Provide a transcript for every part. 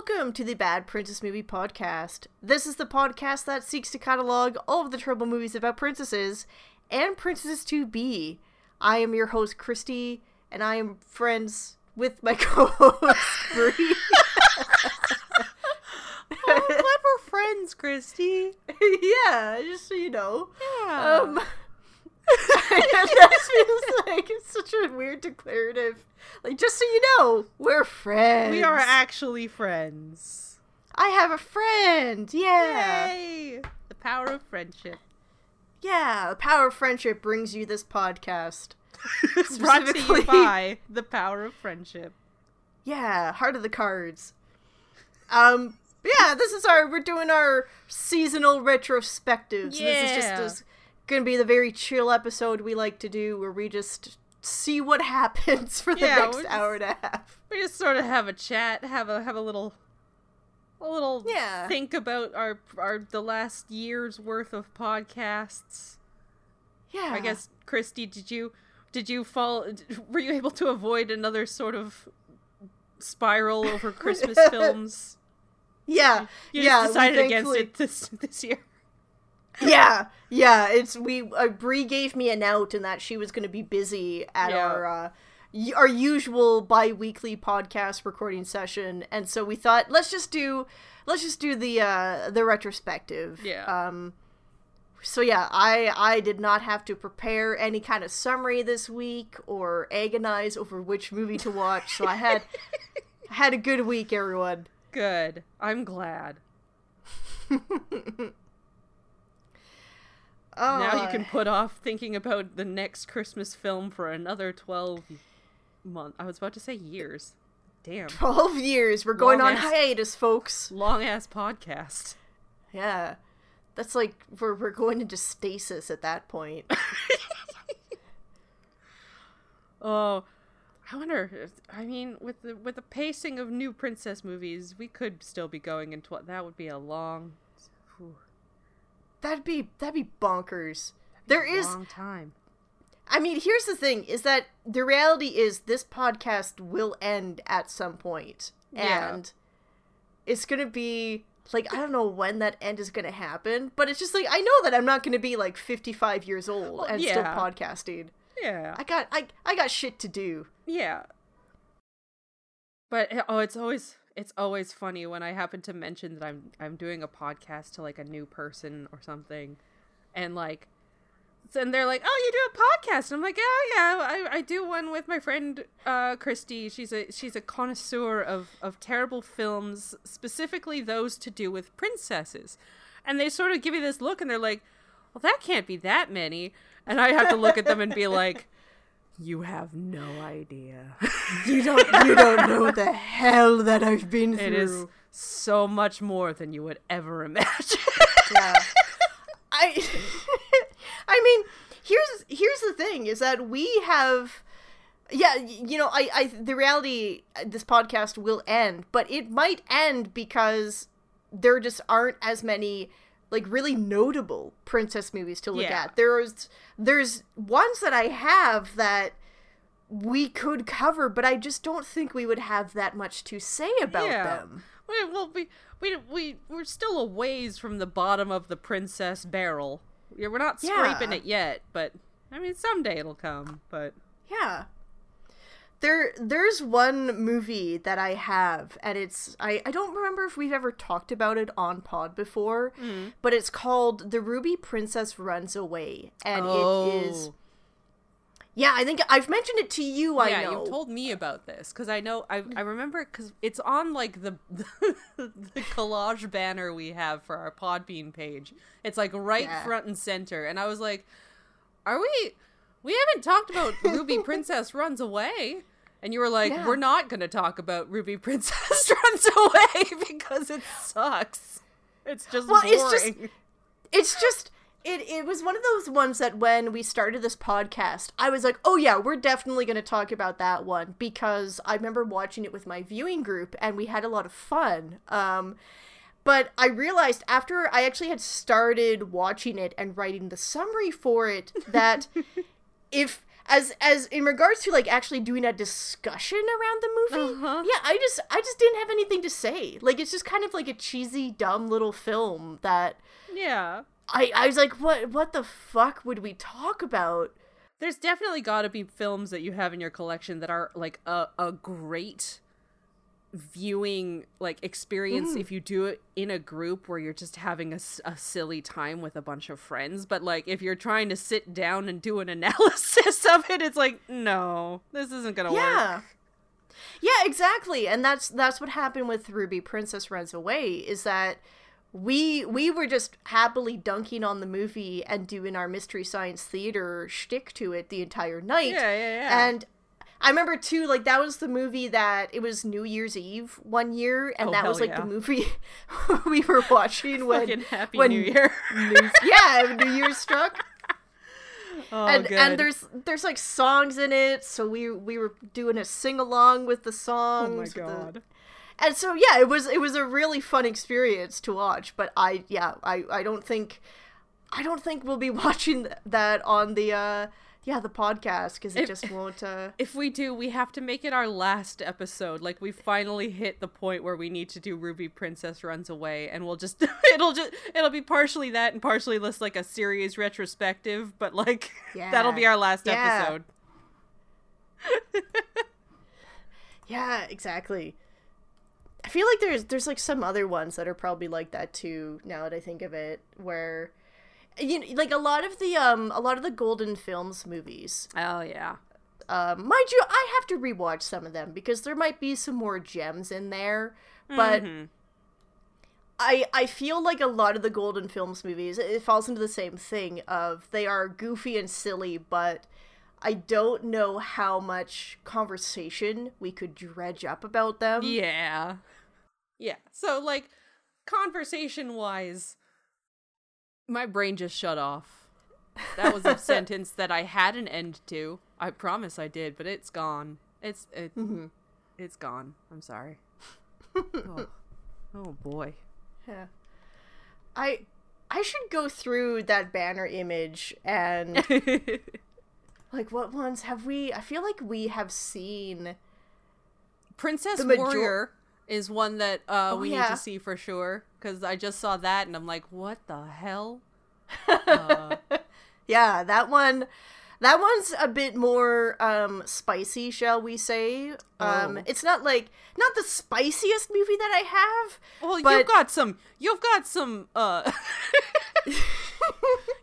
welcome to the Bad Princess Movie Podcast. This is the podcast that seeks to catalog all of the terrible movies about princesses and princesses to be. I am your host, Kristi, and I am friends with my co-host, Brie. Oh, glad we're friends, Kristi. yeah, just so you know. Yeah. Um, that feels like it's such a weird declarative. Like, just so you know, we're friends. we are actually friends. I have a friend. Yeah. Yay! The power of friendship. Yeah. The power of friendship brings you this podcast. Brought to you by the power of friendship. Yeah. Heart of the cards. Um. Yeah. This is our. We're doing our seasonal retrospectives. This is just Yeah. this, gonna be the very chill episode we like to do, where we just see what happens for the Yeah, next hour and a half. We just sort of have a chat, have a have a little, a little Yeah. think about our our the last year's worth of podcasts. Yeah. I guess Kristi, did you did you fall? Were you able to avoid another sort of spiral over Christmas films? Yeah. You yeah. just decided against it this this year. Yeah, yeah. It's we. Uh, Brie gave me an out in that she was going to be busy at Yeah. our uh, y- our usual bi-weekly podcast recording session, and so we thought let's just do let's just do the uh, the retrospective. Yeah. Um. So yeah, I I did not have to prepare any kind of summary this week or agonize over which movie to watch. So I had I had a good week, everyone. Good. I'm glad. now you Uh, can put off thinking about the next Christmas film for another 12 months. I was about to say years. Damn. 12 years. We're going Long on ass- hiatus, folks. Long ass podcast. Yeah. That's like we're we're going into stasis at that point. Oh, I wonder. I mean, with the with the pacing of new princess movies, we could still be going in. Tw- that would be a long. whew, That'd be that'd be bonkers. There is long time. I mean, here's the thing is that the reality is this podcast will end at some point. Yeah. And it's going to be like I don't know when that end is going to happen, but it's just like I know that I'm not going to be like 55 years old Well, and still podcasting. Yeah. I got I I got shit to do. Yeah. But oh, it's always it's always funny when I happen to mention that I'm I'm doing a podcast to like a new person or something, and like, and they're like, "Oh, you do a podcast?" And I'm like, "Oh yeah, I, I do one with my friend uh, Kristi. She's a she's a connoisseur of of terrible films, specifically those to do with princesses." And they sort of give me this look, and they're like, "Well, that can't be that many." And I have to look at them and be like. You have no idea. You don't you don't know the hell that I've been through. It is so much more than you would ever imagine. yeah. I I mean, here's here's the thing is that we have yeah, you know, I I the reality uh, this podcast will end, but it might end because there just aren't as many like really notable princess movies to look Yeah. at. There's there's ones that I have that we could cover, but I just don't think we would have that much to say about Yeah. them. we, well, we, we, we, we're still a ways from the bottom of the princess barrel. Yeah, we're not scraping Yeah. it yet, but I mean, someday it'll come. But Yeah. There there's one movie that I have and it's I, I don't remember if we've ever talked about it on pod before, hmm. but it's called The Ruby Princess Runs Away. And it is Oh. Yeah, I think I've mentioned it to you, I yeah, know. you've told me about this because I know I I mm. remember because it's on like the the collage banner we have for our Podbean page. It's like right Yeah. front and center, and I was like, "Are we? We haven't talked about Ruby Princess Runs Away." And you were like, Yeah. "We're not going to talk about Ruby Princess Runs Away because it sucks. It's just Well, boring." it's just- it's just it it was one of those ones that when we started this podcast, I was like, "Oh yeah, we're definitely going to talk about that one because I remember watching it with my viewing group and we had a lot of fun." Um but I realized after I actually had started watching it and writing the summary for it that if as as in regards to like actually doing a discussion around the movie Uh-huh. yeah i just i just didn't have anything to say like it's just kind of like a cheesy dumb little film that Yeah. i i was like what what the fuck would we talk about There's definitely got to be films that you have in your collection that are like a a great viewing like experience mm. if you do it in a group where you're just having a, a, silly time with a bunch of friends but like if you're trying to sit down and do an analysis of it it's like no this isn't gonna work. Yeah. Yeah exactly and that's that's what happened with ruby princess runs away is that we we were just happily dunking on the movie and doing our mystery science theater shtick to it the entire night yeah yeah yeah. And I remember too, like that was the movie that it was New Year's Eve one year, and Oh, that was like yeah. the movie we were watching when happy when new year New- yeah, New Year's struck. oh and good. and there's there's like songs in it, so we we were doing a sing along with the songs. oh my with the- god and so yeah, it was it was a really fun experience to watch. But I yeah I I don't think I don't think we'll be watching that on the uh yeah the podcast because it If- just won't uh If we do, we have to make it our last episode. Like we finally hit the point where we need to do Ruby Princess Runs Away, and we'll just it'll just it'll be partially that and partially just like a series retrospective. But like that'll be our last Yeah. episode. Yeah, exactly. I feel like there's there's like some other ones that are probably like that too. Now that I think of it, where you know, like a lot of the um a lot of the Golden Films movies. Oh yeah, Um, mind you, I have to rewatch some of them because there might be some more gems in there. But Mhm. I I feel like a lot of the Golden Films movies it falls into the same thing of they are goofy and silly, but I don't know how much conversation we could dredge up about them. yeah, yeah. So like conversation wise, my brain just shut off. That was a sentence that I had an end to. I promise I did, but it's gone. It's it, Mhm. it's gone. I'm sorry. oh. oh boy. Yeah. I I should go through that banner image and like what ones have we I feel like we have seen Princess major- Warrior is one that uh, Oh, we need to see for sure because I just saw that and I'm like, what the hell? Uh, Yeah, that one that one's a bit more um spicy, shall we say. Um Oh. it's not like not the spiciest movie that I have. well, But- you've got some. You've got some. Uh,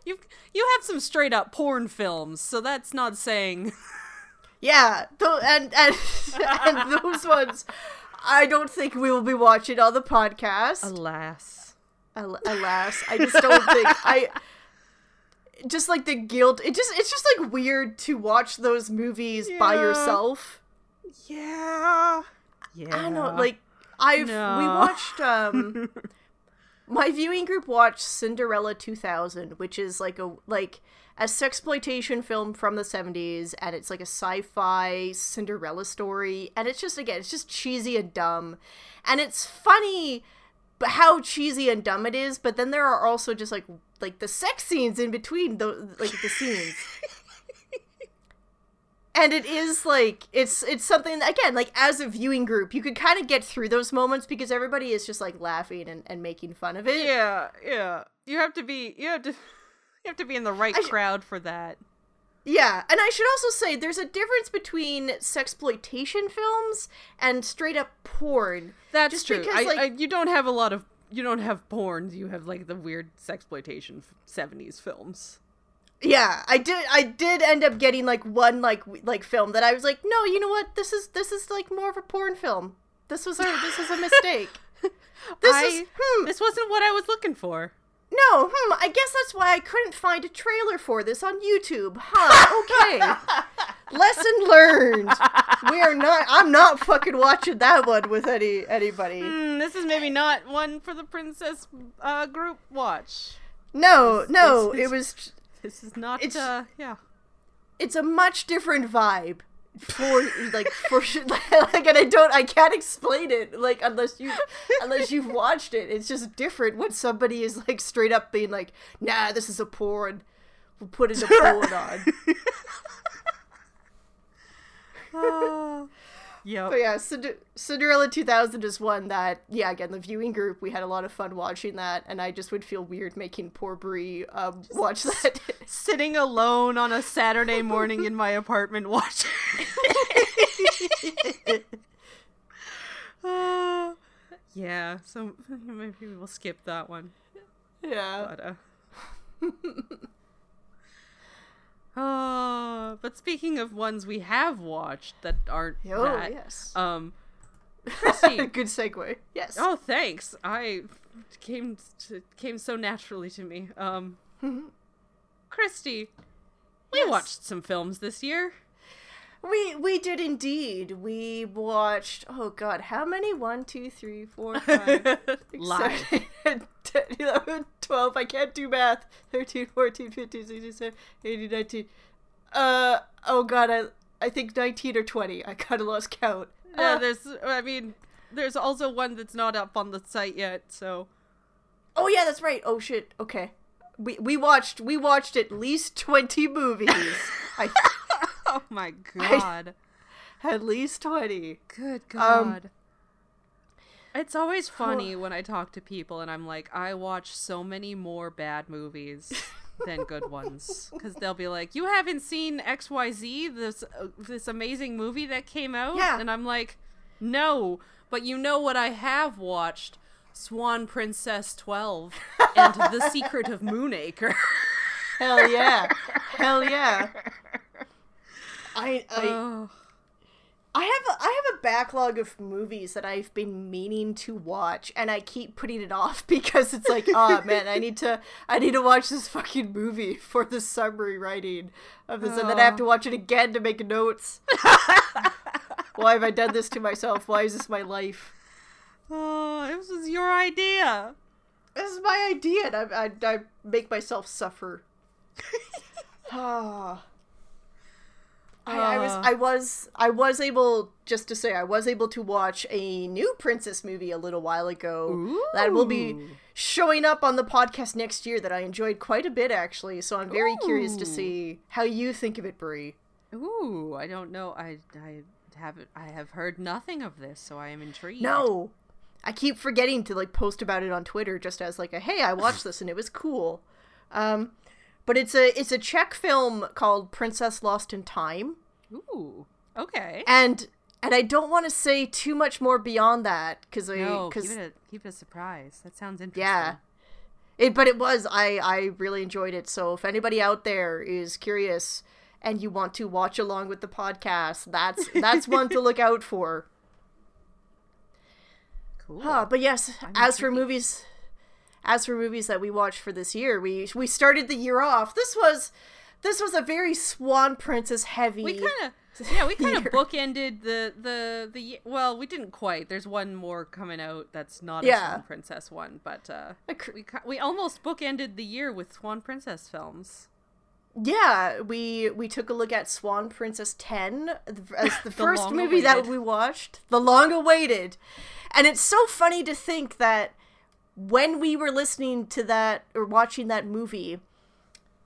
you've you have some straight up porn films, so that's not saying. Yeah, th- and and and those ones I don't think we will be watching on the podcast. Alas. Al- alas i just don't think i just like the guilt it just it's just like weird to watch those movies by yourself Yeah. Yeah. i don't know like i've we watched um my viewing group watched cinderella 2000 which is like a like a sexploitation film from the 70s and it's like a sci-fi cinderella story and it's just again it's just cheesy and dumb and it's funny how cheesy and dumb it is but then there are also just like like the sex scenes in between the like the scenes and it is like it's it's something again like as a viewing group you could kind of get through those moments because everybody is just like laughing and, and making fun of it Yeah, yeah. You have to be. You have to. You have to be in the right sh- crowd for that. Yeah, and I should also say there's a difference between sexploitation films and straight up porn. That's Just true. because, I, like- I, you don't have a lot of. You don't have porns. You have like the weird sexploitation '70s films. Yeah, I did. I did end up getting like one like like film that I was like, no, you know what? This is this is like more of a porn film. This was a this was a mistake. This I, is hmm. This wasn't what I was looking for. No, hmm. I guess that's why I couldn't find a trailer for this on YouTube. Huh? Okay. Lesson learned. We are not. I'm not fucking watching that one with any anybody. Hmm, this is maybe not one for the princess uh, group watch. No, no. this It was. This is not. It's- uh, yeah. it's a much different vibe for like for like and i don't i can't explain it like unless you unless you've watched it. It's just different when somebody is like straight up being like nah this is a porn. We'll put it a porn on. Oh. Yep. But yeah, Cinder- Cinderella 2000 is one that, yeah, again, the viewing group, we had a lot of fun watching that, and I just would feel weird making poor Brie um, watch that. Sitting alone on a Saturday morning in my apartment watching. Uh, yeah, so maybe we'll skip that one. yeah. But, uh... Oh, but speaking of ones we have watched that aren't Oh, that, yes. um, Kristi. Good segue. Yes. oh, thanks. I came to, came so naturally to me. Um, Kristi, we Yes. watched some films this year. We we did indeed. We watched. Oh God, how many? One, two, three, four, five, Live. seven, 10, 11, 12. I can't do math. 13, 14, 15, 16, 17, 18, 19. Uh oh God, I I think 19 or 20. I kind of lost count. Yeah, Uh, there's. I mean, there's also one that's not up on the site yet. So oh yeah, that's right. Oh shit. Okay. We we watched we watched at least 20 movies. I oh my god, at least 20. good Um, god. it's always funny when I talk to people and I'm like, I watch so many more bad movies than good ones because they'll be like, "You haven't seen X Y Z, this uh, this amazing movie that came out," Yeah. and I'm like, "No, but you know what I have watched." Swan Princess 12 and The Secret of Moonacre. Hell yeah. Hell yeah. I I Oh. I have a, I have a backlog of movies that I've been meaning to watch, and I keep putting it off because it's like, oh man, I need to I need to watch this fucking movie for the summary writing of this, and then I have to watch it again to make notes. Why have I done this to myself? Why is this my life? Oh, this was your idea. This is my idea, and I I, I make myself suffer. Ah. I, I was. I was I was able just to say I was able to watch a new princess movie a little while ago that will be showing up on the podcast next year that I enjoyed quite a bit actually. So I'm very curious to see how you think of it, Brie. Ooh, I don't know. I I haven't. I have heard nothing of this, so I am intrigued. No, I keep forgetting to like post about it on Twitter just as like a hey I watched this and it was cool. Um, but it's a it's a Czech film called Princess Lost in Time. Ooh. Okay. and and I don't want to say too much more beyond that because I No, because keep it a keep it a surprise. That sounds interesting. yeah, it but it was I I really enjoyed it. So if anybody out there is curious and you want to watch along with the podcast, that's that's one to look out for. Cool. Huh, but yes, I'm as for movies, as for movies that we watched for this year, we we started the year off. This was this was a very Swan Princess heavy. we kind of yeah we kind of bookended the the the well we didn't quite. There's one more coming out that's not a Swan Princess one, but uh, cr- we we almost bookended the year with Swan Princess films. Yeah, we we took a look at Swan Princess 10 as the first long movie that we watched, the long awaited. And it's so funny to think that when we were listening to that or watching that movie,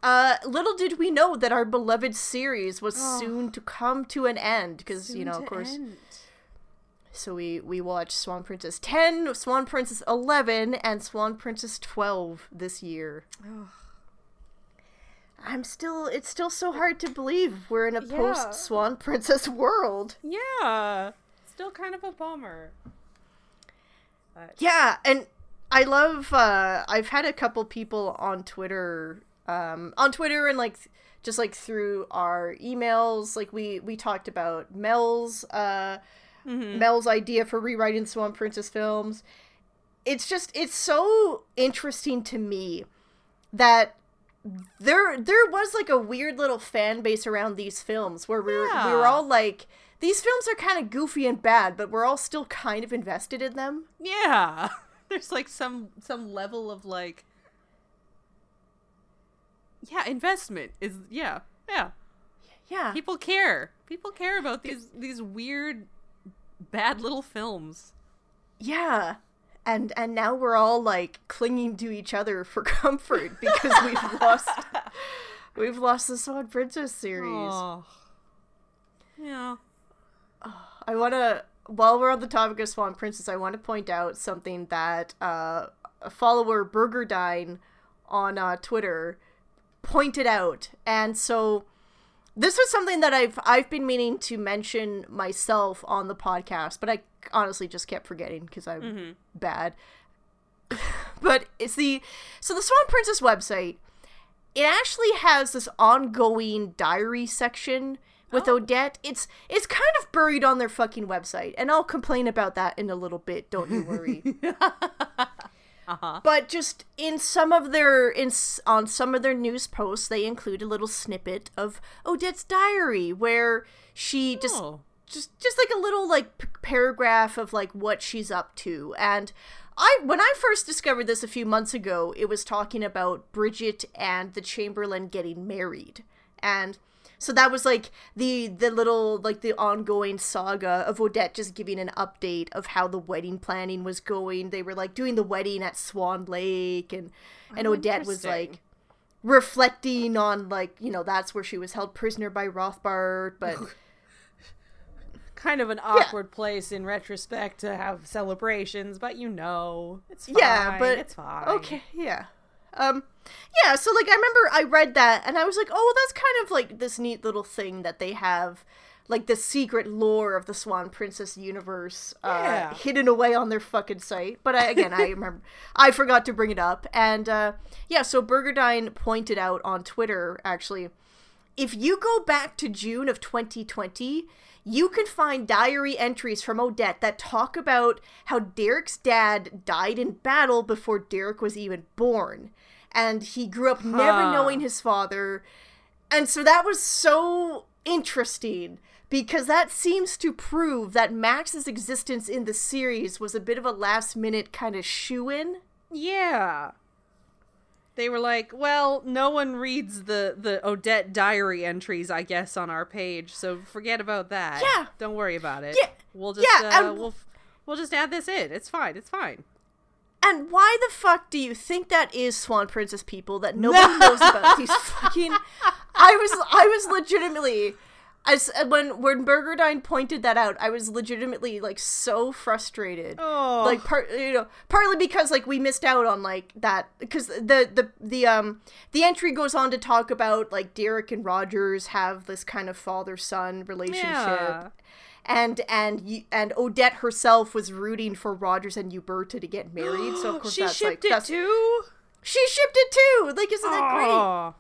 uh little did we know that our beloved series was Oh. soon to come to an end because, you know, of course, end. so we we watched Swan Princess 10, Swan Princess 11 and Swan Princess 12 this year. Ugh. I'm still it's still so hard to believe we're in a Yeah. post Swan Princess world. Yeah, still kind of a bummer. But Yeah, and I love uh I've had a couple people on Twitter um on Twitter and like just like through our emails like we we talked about Mel's uh Mhm. Mel's idea for rewriting Swan Princess films. It's just it's so interesting to me that there there was like a weird little fan base around these films where we were, we were all like these films are kind of goofy and bad, but we're all still kind of invested in them. Yeah. There's like some some level of like Yeah, investment is yeah. Yeah. Yeah. People care. People care about these these weird bad little films. Yeah. And and now we're all like clinging to each other for comfort because we've lost we've lost the Swan Princess series. Oh. Yeah. I want to while we're on the topic of Swan Princess, I want to point out something that uh, a follower Burgerdine on uh, Twitter pointed out, and so this was something that I've I've been meaning to mention myself on the podcast, but I honestly just kept forgetting because I'm Mm-hmm. bad. but it's the so the Swan Princess website. It actually has this ongoing diary section with Oh. Odette. It's it's kind of buried on their fucking website, and I'll complain about that in a little bit. Don't you worry. Uh-huh. But just in some of their in on some of their news posts, they include a little snippet of Odette's diary where she just Oh. just just like a little like p- paragraph of like what she's up to and I when I first discovered this a few months ago, it was talking about Bridget and the Chamberlain getting married. And so that was like the the little like the ongoing saga of Odette just giving an update of how the wedding planning was going. They were like doing the wedding at Swan Lake and oh, and Oh, Odette was like reflecting on like, you know, that's where she was held prisoner by Rothbart, but kind of an awkward place in retrospect to have celebrations, but you know, it's fine. Yeah, but it's fine. Okay, yeah. Um yeah, so like I remember I read that and I was like, "Oh, that's kind of like this neat little thing that they have like the secret lore of the Swan Princess universe uh Yeah. hidden away on their fucking site." But I, again, I remember I forgot to bring it up. And uh yeah, so Burgerdine pointed out on Twitter actually if you go back to June of 2020, you can find diary entries from Odette that talk about how Derek's dad died in battle before Derek was even born. And he grew up never knowing his father. And so that was so interesting because that seems to prove that Max's existence in the series was a bit of a last minute kind of shoe in. Yeah. They were like, well, no one reads the the Odette diary entries, I guess, on our page, so forget about that. Yeah. Don't worry about it. Yeah. We'll just Yeah, uh, we'll we'll just add this in. It's fine. It's fine. And why the fuck do you think that is Swan Princess people that nobody knows about these fucking I was I was legitimately as when when Burgerdine pointed that out, I was legitimately like so frustrated. Oh. Like part you know, partly because like we missed out on like that because the the the um the entry goes on to talk about like Derek and Rogers have this kind of father son relationship Yeah. And and and Odette herself was rooting for Rogers and Uberta to get married. So of course she that's shipped like it that's, too. she shipped it too. Like isn't that great?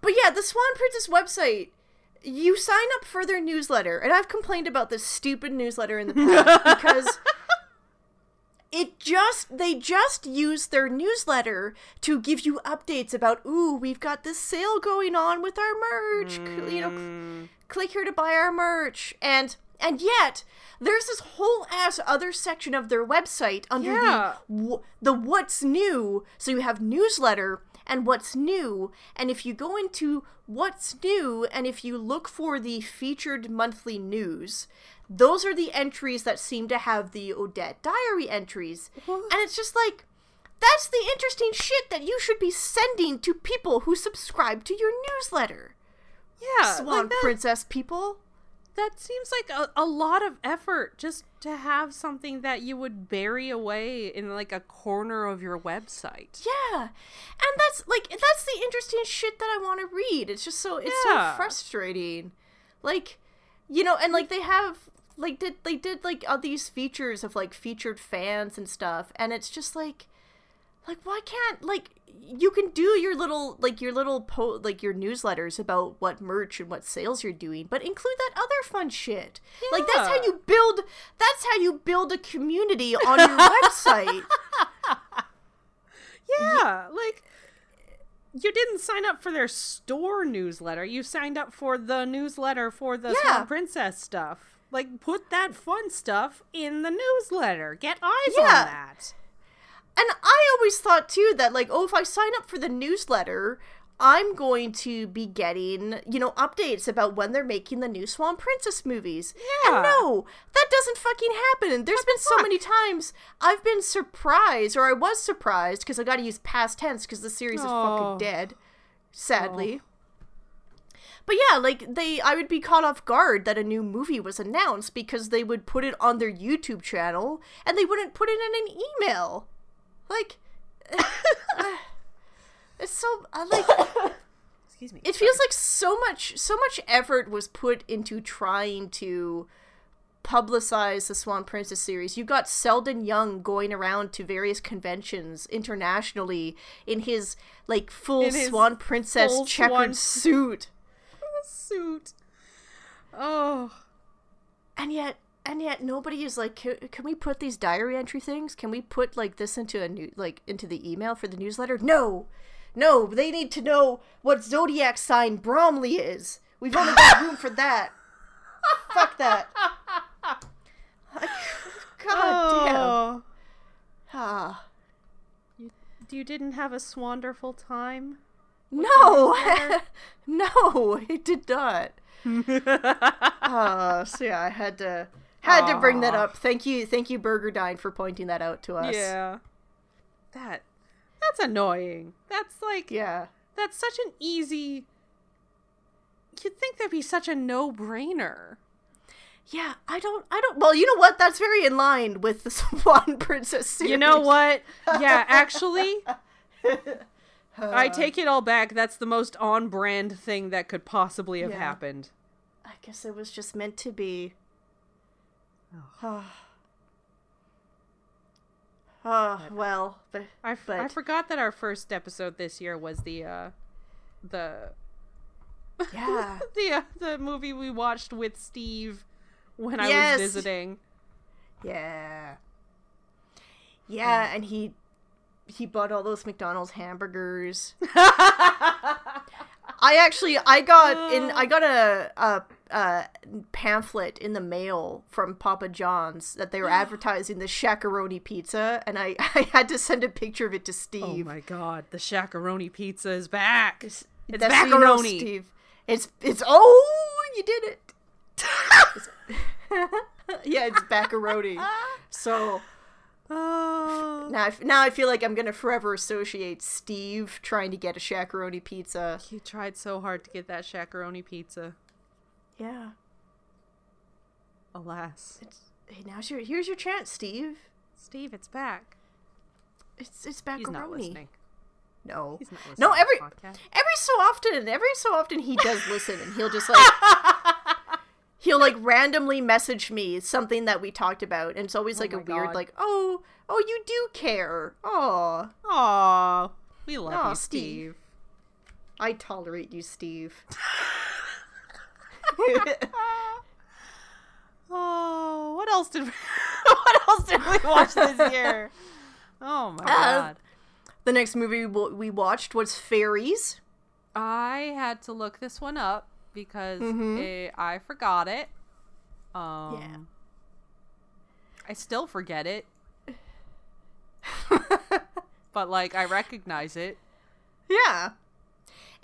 But yeah, the Swan Princess website. You sign up for their newsletter, and I've complained about this stupid newsletter in the past because it just they just use their newsletter to give you updates about ooh we've got this sale going on with our merch C- you know Mm. click here to buy our merch and and yet there's this whole ass other section of their website under Yeah. the the what's new so you have newsletter and what's new and if you go into what's new and if you look for the featured monthly news those are the entries that seem to have the Odette diary entries What? and it's just like that's the interesting shit that you should be sending to people who subscribe to your newsletter Yeah. Swan like Princess people. That seems like a, a lot of effort just to have something that you would bury away in like a corner of your website. Yeah. And that's like that's the interesting shit that I want to read. It's just so it's Yeah. so frustrating. Like you know, and like they have like did they did like all these features of like featured fans and stuff and it's just like like why can't like you can do your little like your little po like your newsletters about what merch and what sales you're doing but include that other fun shit yeah. like that's how you build that's how you build a community on your website Yeah, like you didn't sign up for their store newsletter. You signed up for the newsletter for the Yeah. Swan Princess stuff. Like put that fun stuff in the newsletter. Get eyes Yeah. on that. And I always thought too that like, oh, if I sign up for the newsletter, I'm going to be getting, you know, updates about when they're making the new Swan Princess movies. Yeah. And no, that doesn't fucking happen. And There's been so many times I've been surprised, or I was surprised, because I got to use past tense because the series is Oh. fucking dead, sadly. but yeah, like they I would be caught off guard that a new movie was announced because they would put it on their YouTube channel and they wouldn't put it in an email. Like it's so I like Excuse me. it feels like so much so much effort was put into trying to publicize the Swan Princess series. You got Seldon Young going around to various conventions internationally in his like full his Swan Princess full checkered swan- suit. suit. Oh. And yet and yet nobody is like can, can we put these diary entry things? Can we put like this into a new like into the email for the newsletter? No. No, they need to know what zodiac sign Bromley is. We've only got room for that. Fuck that. God damn. Oh. Ah. You didn't have a swanderful time? No, no, it did not. Uh, so yeah, I had to had to bring that up. Thank you, thank you, Burgerdine, for pointing that out to us. Yeah. That that's annoying. That's like yeah, that's such an easy You'd think that'd be such a no-brainer. yeah. I don't, I don't. Well, you know what? That's very in line with the Swan Princess series. You know what? Yeah, actually, I take it all back. That's the most on-brand thing that could possibly have Yeah. happened. I guess it was just meant to be. Oh, well, but I, f- But- I forgot that our first episode this year was the uh the yeah, the uh, the movie we watched with Steve when I Yes. was visiting. yeah, yeah, and he he bought all those McDonald's hamburgers. I actually I got in I got a, a a pamphlet in the mail from Papa John's that they were advertising the Shaq-a-Roni pizza and I, I had to send a picture of it to oh Steve. Oh my god, the Shaq-a-Roni pizza is back. It's, That's how you know. Steve. It's it's oh you did it. It's- yeah, it's macaroni. So Oh, now I, now I feel like I'm gonna forever associate Steve trying to get a Shaq-a-Roni pizza. he tried so hard to get that Shaq-a-Roni pizza. Yeah. Alas, It's, Hey, now's your here's your chance, Steve. Steve, it's back. It's it's back. He's not listening. No. He's not listening. No, every every so often, every so often he does listen, and he'll just like he'll like randomly message me something that we talked about, and it's always oh like a weird God. like, oh, oh, you do care. Oh, oh we love Aw, you, Steve. Steve. I tolerate you, Steve. Oh, what else did we, what else did we watch this year? Oh my Uh, god. the next movie we we watched was Fairies. I had to look this one up because Mhm. it, I forgot it. Um, I still forget it, but like I recognize it. Yeah.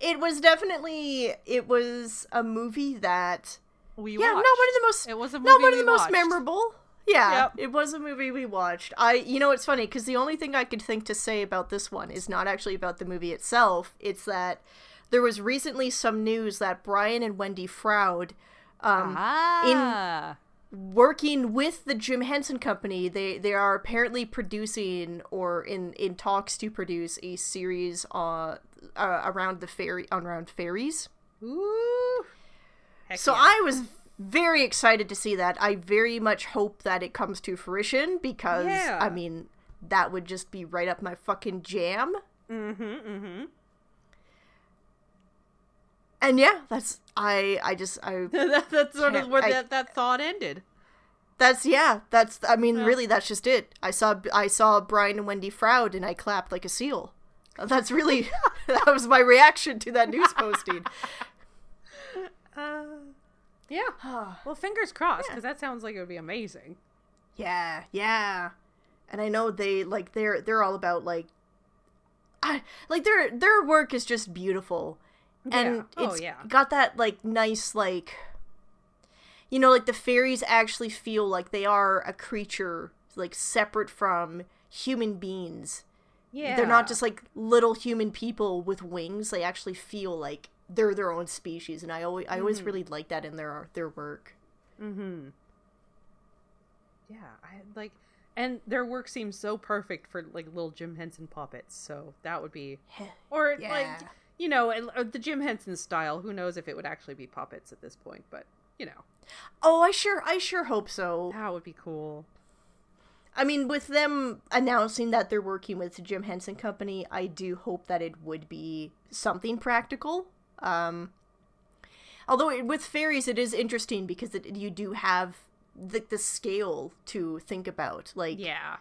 It was definitely it was a movie that We yeah, watched. one of the most It was a movie one of the most memorable. Yeah, Yep. it was a movie we watched. I, you know, it's funny because the only thing I could think to say about this one is not actually about the movie itself. It's that there was recently some news that Brian and Wendy Froud, um, Ah, working with the Jim Henson Company, they they are apparently producing or in in talks to produce a series uh, uh around the fairy around fairies. ooh. Heck So yeah. I was very excited to see that. I very much hope that it comes to fruition because Yeah. I mean that would just be right up my fucking jam. Mm-hmm. Mm-hmm. And yeah, that's I I just I that, that's sort of where I- that, that thought ended. that's yeah, that's I mean Yeah. really that's just it. I saw I saw Brian and Wendy Froud and I clapped like a seal. That's really that was my reaction to that news posting. Uh, yeah. Well, fingers crossed, because that sounds like it would be amazing. Yeah, yeah. And I know they like they're they're all about like I like their their work is just beautiful. And Yeah. Oh, yeah. got that like nice like you know like the fairies actually feel like they are a creature like separate from human beings. Yeah. They're not just like little human people with wings. They actually feel like they're their own species, and I always I always really like that in their their work. Mm-hmm. Yeah, I like, and their work seems so perfect for like little Jim Henson puppets. So that would be, or like Yeah. You know, the Jim Henson style. Who knows if it would actually be puppets at this point? But you know, Oh, I sure I sure hope so. that would be cool. I mean, with them announcing that they're working with the Jim Henson Company, I do hope that it would be something practical. Um, although it, with fairies, it is interesting because it, you do have the, the scale to think about. Like, Yeah,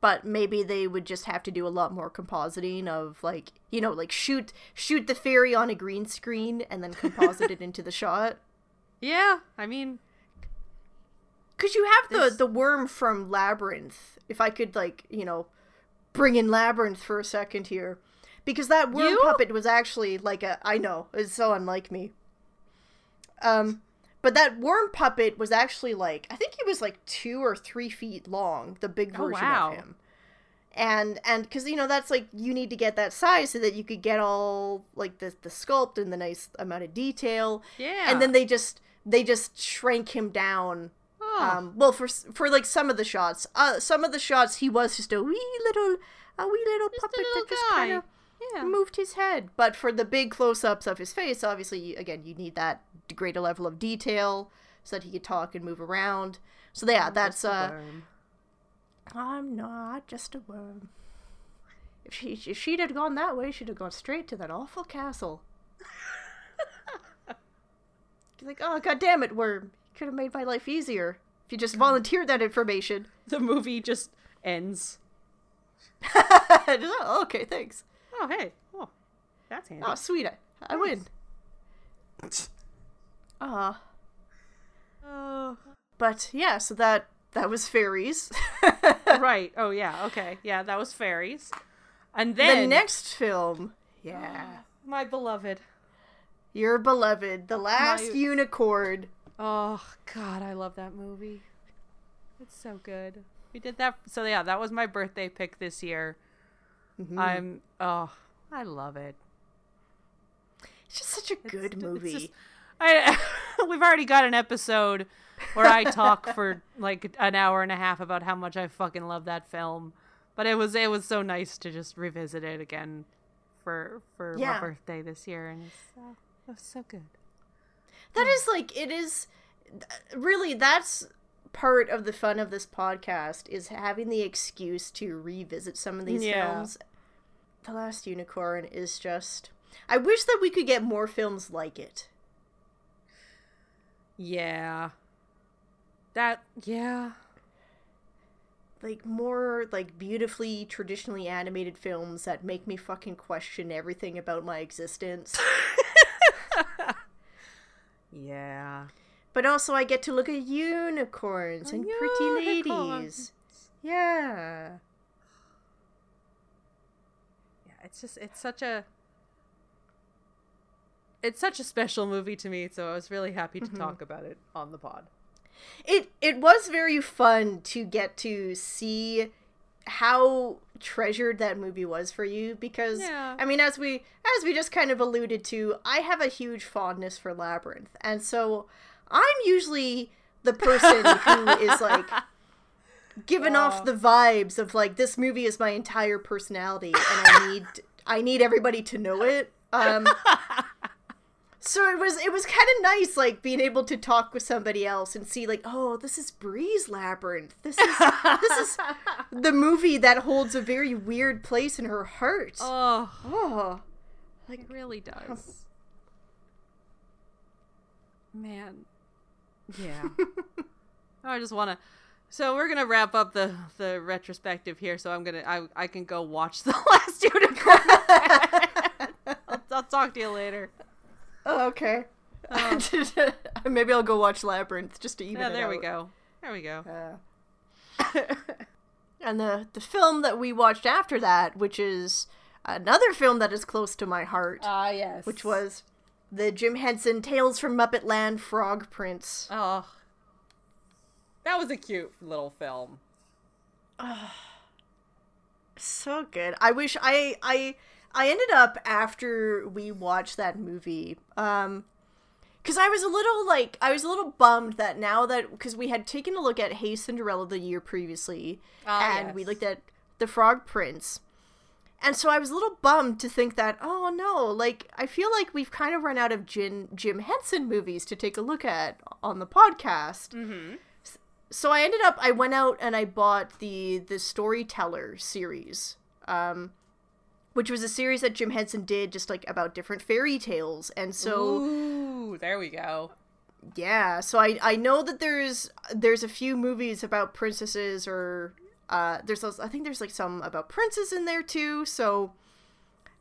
but maybe they would just have to do a lot more compositing of like you know like shoot shoot the fairy on a green screen and then composite it into the shot. yeah. I mean, Cause you have the the worm from Labyrinth. If I could like you know bring in Labyrinth for a second here, because that worm You? puppet was actually like a I know it's so unlike me. Um, but that worm puppet was actually like I think he was like two or three feet long, the big Oh, version wow. of him. And and because you know that's like you need to get that size so that you could get all like the the sculpt and the nice amount of detail. yeah. And then they just they just shrank him down oh, um, well, for for like some of the shots, uh, some of the shots he was just a wee little, a wee little Just puppet little that just kind of yeah. moved his head. But for the big close-ups of his face, obviously, again, you need that greater level of detail so that he could talk and move around. So yeah, that's Just a uh, worm. I'm not just a worm. If she if she'd have gone that way, she'd have gone straight to that awful castle. You're like, oh god damn it, worm! You could have made my life easier if you just volunteered that information. the movie just ends. Oh, okay, thanks. Oh hey, oh, that's handy. Oh, sweet, I, I win. Ah, Oh. but yeah, so that that was fairies. right. Oh yeah. Okay. Yeah, that was fairies. And then the next film, yeah, my beloved. your beloved, the last My- unicorn. Oh God, I love that movie. It's so good. We did that. So yeah, that was my birthday pick this year. Mm-hmm. I'm. Oh, I love it. It's just such a It's- good it's movie. just- I we've already got an episode where I talk for like an hour and a half about how much I fucking love that film. But it was it was so nice to just revisit it again for for my birthday this year, and it's uh, it was so good. That is like it is really that's part of the fun of this podcast is having the excuse to revisit some of these Yeah. films. The Last Unicorn is just I wish that we could get more films like it. Yeah. That yeah. Like more like beautifully traditionally animated films that make me fucking question everything about my existence. Yeah. but also I get to look at unicorns and pretty ladies. Yeah. Yeah, it's just it's such a it's such a special movie to me, so I was really happy to Mm-hmm. talk about it on the pod. It it was very fun to get to see how treasured that movie was for you because Yeah. I mean as we as we just kind of alluded to, I have a huge fondness for Labyrinth. And so I'm usually the person who is like giving off the vibes of like this movie is my entire personality and I need I need everybody to know it. Um so it was it was kind of nice like being able to talk with somebody else and see like oh this is Brie's Labyrinth. This is this is the movie that holds a very weird place in her heart. Oh, Oh. it really does. Man. Yeah. I just want to so we're gonna wrap up the the retrospective here. So I'm gonna I I can go watch the last unicorn. I'll, I'll talk to you later. Oh, okay. Maybe I'll go watch Labyrinth just to even Yeah, it there we go. There we go. Uh, and the the film that we watched after that, which is another film that is close to my heart, Ah, yes. which was the Jim Henson Tales from Muppet Land Frog Prince. Oh. That was a cute little film. So good. I wish I I I ended up after we watched that movie, um, because I was a little like I was a little bummed that now that because we had taken a look at Hey Cinderella the year previously, Ah, and we looked at the Frog Prince, and so I was a little bummed to think that oh no, like I feel like we've kind of run out of Jim Jim Henson movies to take a look at on the podcast. Mm-hmm. So I ended up I went out and I bought the the Storyteller series. Um which was a series that Jim Henson did just like about different fairy tales. And so Ooh, there we go. yeah, so I I know that there's there's a few movies about princesses or uh there's those, I think there's like some about princes in there too. So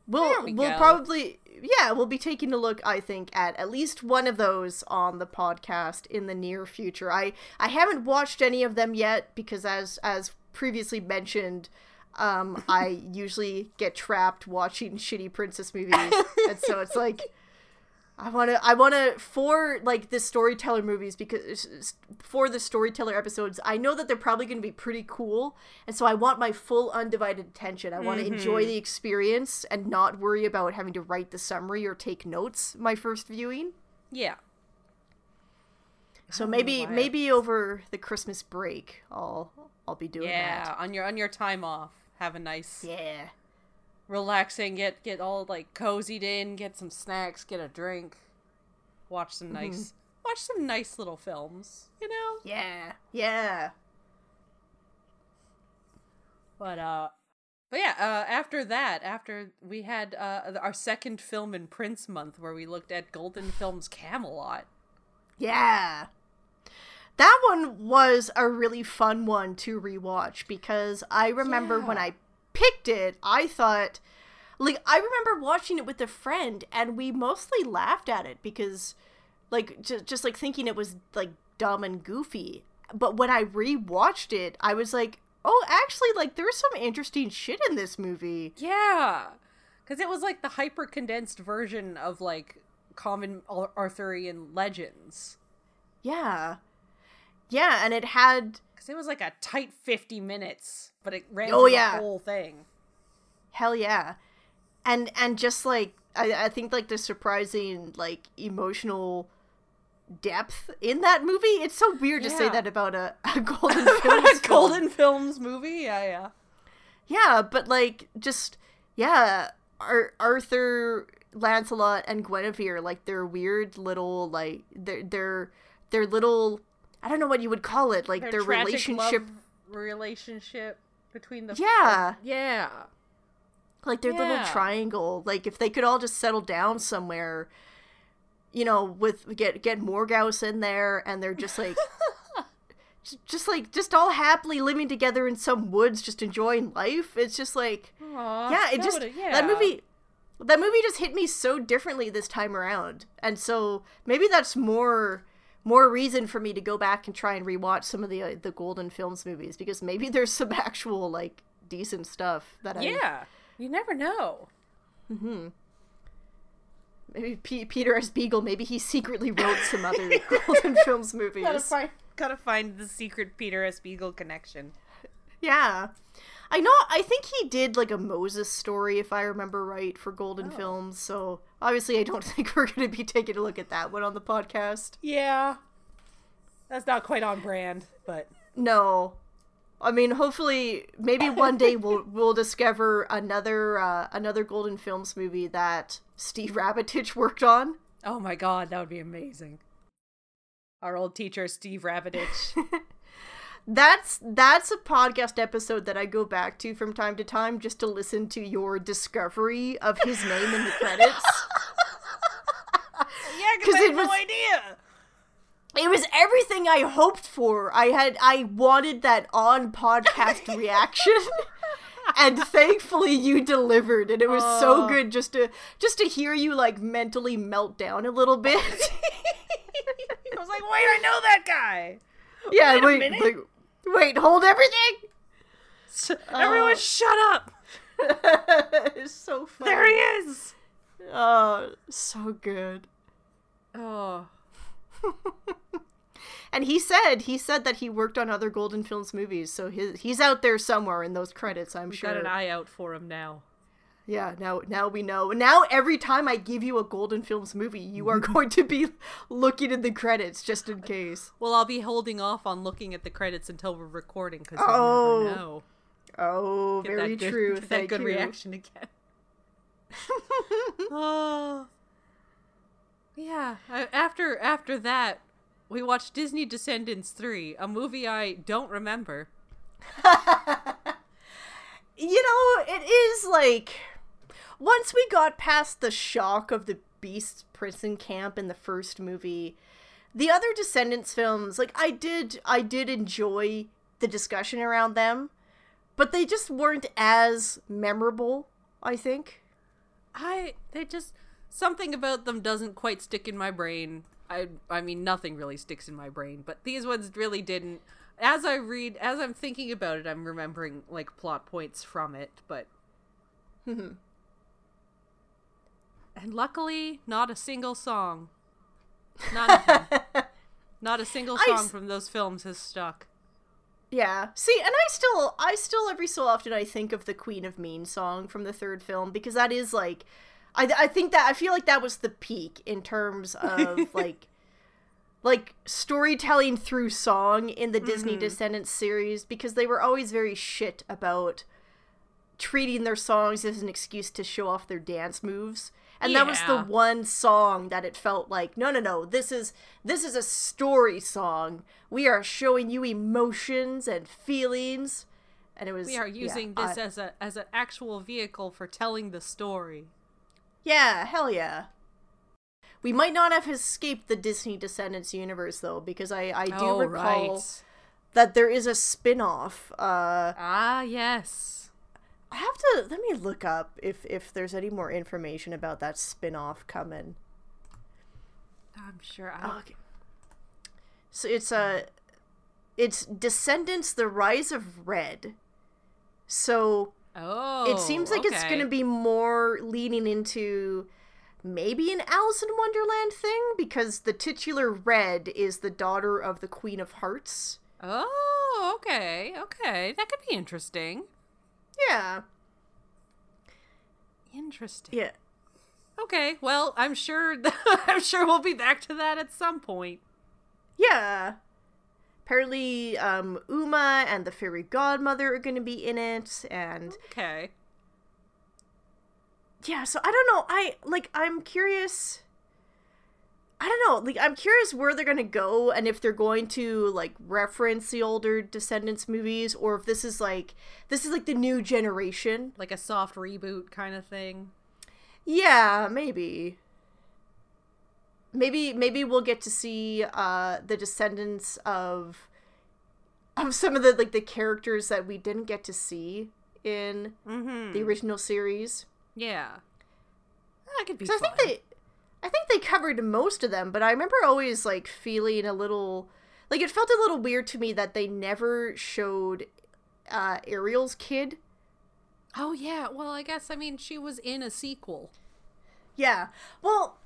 we'll we we'll go. probably yeah, we'll be taking a look I think at at least one of those on the podcast in the near future. I I haven't watched any of them yet because as as previously mentioned um, I usually get trapped watching shitty princess movies, and so it's like I want to I want to for like the storyteller movies because for the storyteller episodes I know that they're probably going to be pretty cool and so I want my full undivided attention. I want to enjoy the experience and not worry about having to write the summary or take notes my first viewing. Yeah. So maybe maybe over the Christmas break I'll I'll be doing Yeah, that. on your on your time off, have a nice Yeah. relaxing, get get all like cozied in, get some snacks, get a drink, watch some Mm-hmm. nice watch some nice little films, you know? Yeah. Yeah. But uh but yeah, uh after that, after we had uh our second film in Prince month where we looked at Golden Films Camelot. Yeah. That one was a really fun one to rewatch because I remember when I picked it, I thought like I remember watching it with a friend and we mostly laughed at it because like just just like thinking it was like dumb and goofy. But when I rewatched it, I was like, "Oh, actually like there's some interesting shit in this movie." Yeah. Cuz it was like the hyper condensed version of like common Arthurian legends. Yeah. Yeah, and it had Cuz it was like a tight 50 minutes, but it ran Oh, yeah. the whole thing. Hell yeah. And and just like I, I think like the surprising like emotional depth in that movie. It's so weird to say that about a, a golden What film. a Golden Films movie. Yeah, yeah. Yeah, but like just yeah, Ar- Arthur, Lancelot, and Guinevere like their weird little like their their their little I don't know what you would call it like their, tragic relationship relationship between the Yeah. yeah like their little triangle like if they could all just settle down somewhere you know with get get morgause in there and they're just like just, just like just all happily living together in some woods just enjoying life it's just like Aw, yeah it just yeah. that movie that movie just hit me so differently this time around and so maybe that's more more reason for me to go back and try and rewatch some of the uh, the golden films movies because maybe there's some actual like decent stuff that I yeah you never know Hmm. Maybe P- Peter S. Beagle, maybe he secretly wrote some other Golden Films movies. gotta find gotta find the secret Peter S. Beagle connection Yeah. I know, I think he did like a Moses story, if I remember right, for Golden Oh. Films, so obviously I don't think we're going to be taking a look at that one on the podcast. yeah that's not quite on brand but No. I mean, hopefully, maybe one day we'll we'll discover another uh, another Golden Films movie that Steve Rabitich worked on. oh my god that would be amazing our old teacher Steve Rabidich That's that's a podcast episode that I go back to from time to time just to listen to your discovery of his name in the credits. yeah 'Cause because I had no was- idea It was everything I hoped for. I had I wanted that on podcast reaction. And thankfully you delivered and it was so Oh. good just to just to hear you like mentally melt down a little bit. I was like wait I know that guy yeah, Wait a wait, minute. like, wait, hold everything. everyone Oh. shut up it's so funny. there he is Oh, so good. oh And he said he said that he worked on other Golden Films movies, so his, he's out there somewhere in those credits, I'm We've sure. got an eye out for him now Yeah, now now we know. Now every time I give you a Golden Films movie, you are mm-hmm. going to be looking at the credits just in case. Well, I'll be holding off on looking at the credits until we're recording because Oh, never know. Oh, Get very good, true. get that good you. reaction again. oh, yeah. I- After after that, we watched Disney Descendants three, a movie I don't remember. You know, it is like once we got past the shock of the Beast's prison camp in the first movie, the other Descendants films, like I did I did enjoy the discussion around them, but they just weren't as memorable, I think. I they just something about them doesn't quite stick in my brain. I I mean nothing really sticks in my brain, but these ones really didn't. As I read, as I'm thinking about it, I'm remembering like plot points from it, but and luckily not a single song. None. Not a single song s- from those films has stuck. Yeah. See, and I still I still every so often I think of the Queen of Mean song from the third film because that is like I I think that I feel like that was the peak in terms of like like storytelling through song in the Disney mm-hmm. Descendants series because they were always very shit about treating their songs as an excuse to show off their dance moves. And that was the one song that it felt like, no, no, no, this is this is a story song. We are showing you emotions and feelings. And it was We are yeah, using I- this as a as an actual vehicle for telling the story. Yeah, hell yeah. We might not have escaped the Disney Descendants universe though, because I I do oh, recall right. that there is a spin-off. Uh Ah, yes. I have to let me look up if if there's any more information about that spin-off coming. I'm sure. I don't, Okay. So it's a it's Descendants the Rise of Red. So Oh, it seems like it's going to oh, be more leaning into maybe an Alice in Wonderland thing because the titular Red is the daughter of the Queen of Hearts. Oh, okay, okay. That could be interesting. Yeah. Interesting. Yeah. Okay, well, I'm sure. I'm sure we'll be back to that at some point. Yeah. Apparently, um, Uma and the fairy godmother are going to be in it, and Okay. yeah. So I don't know. I like. I'm curious. I don't know. Like, I'm curious where they're going to go, and if they're going to like reference the older Descendants movies, or if this is like this is like the new generation. Like a soft reboot kind of thing. Yeah, maybe. Maybe maybe we'll get to see uh the descendants of of some of the like the characters that we didn't get to see in Mm-hmm. the original series. yeah. That could be So I think they I think they covered most of them, but I remember always like feeling a little like it felt a little weird to me that they never showed uh Ariel's kid. Oh yeah. Well, I guess I mean she was in a sequel. Yeah. Well,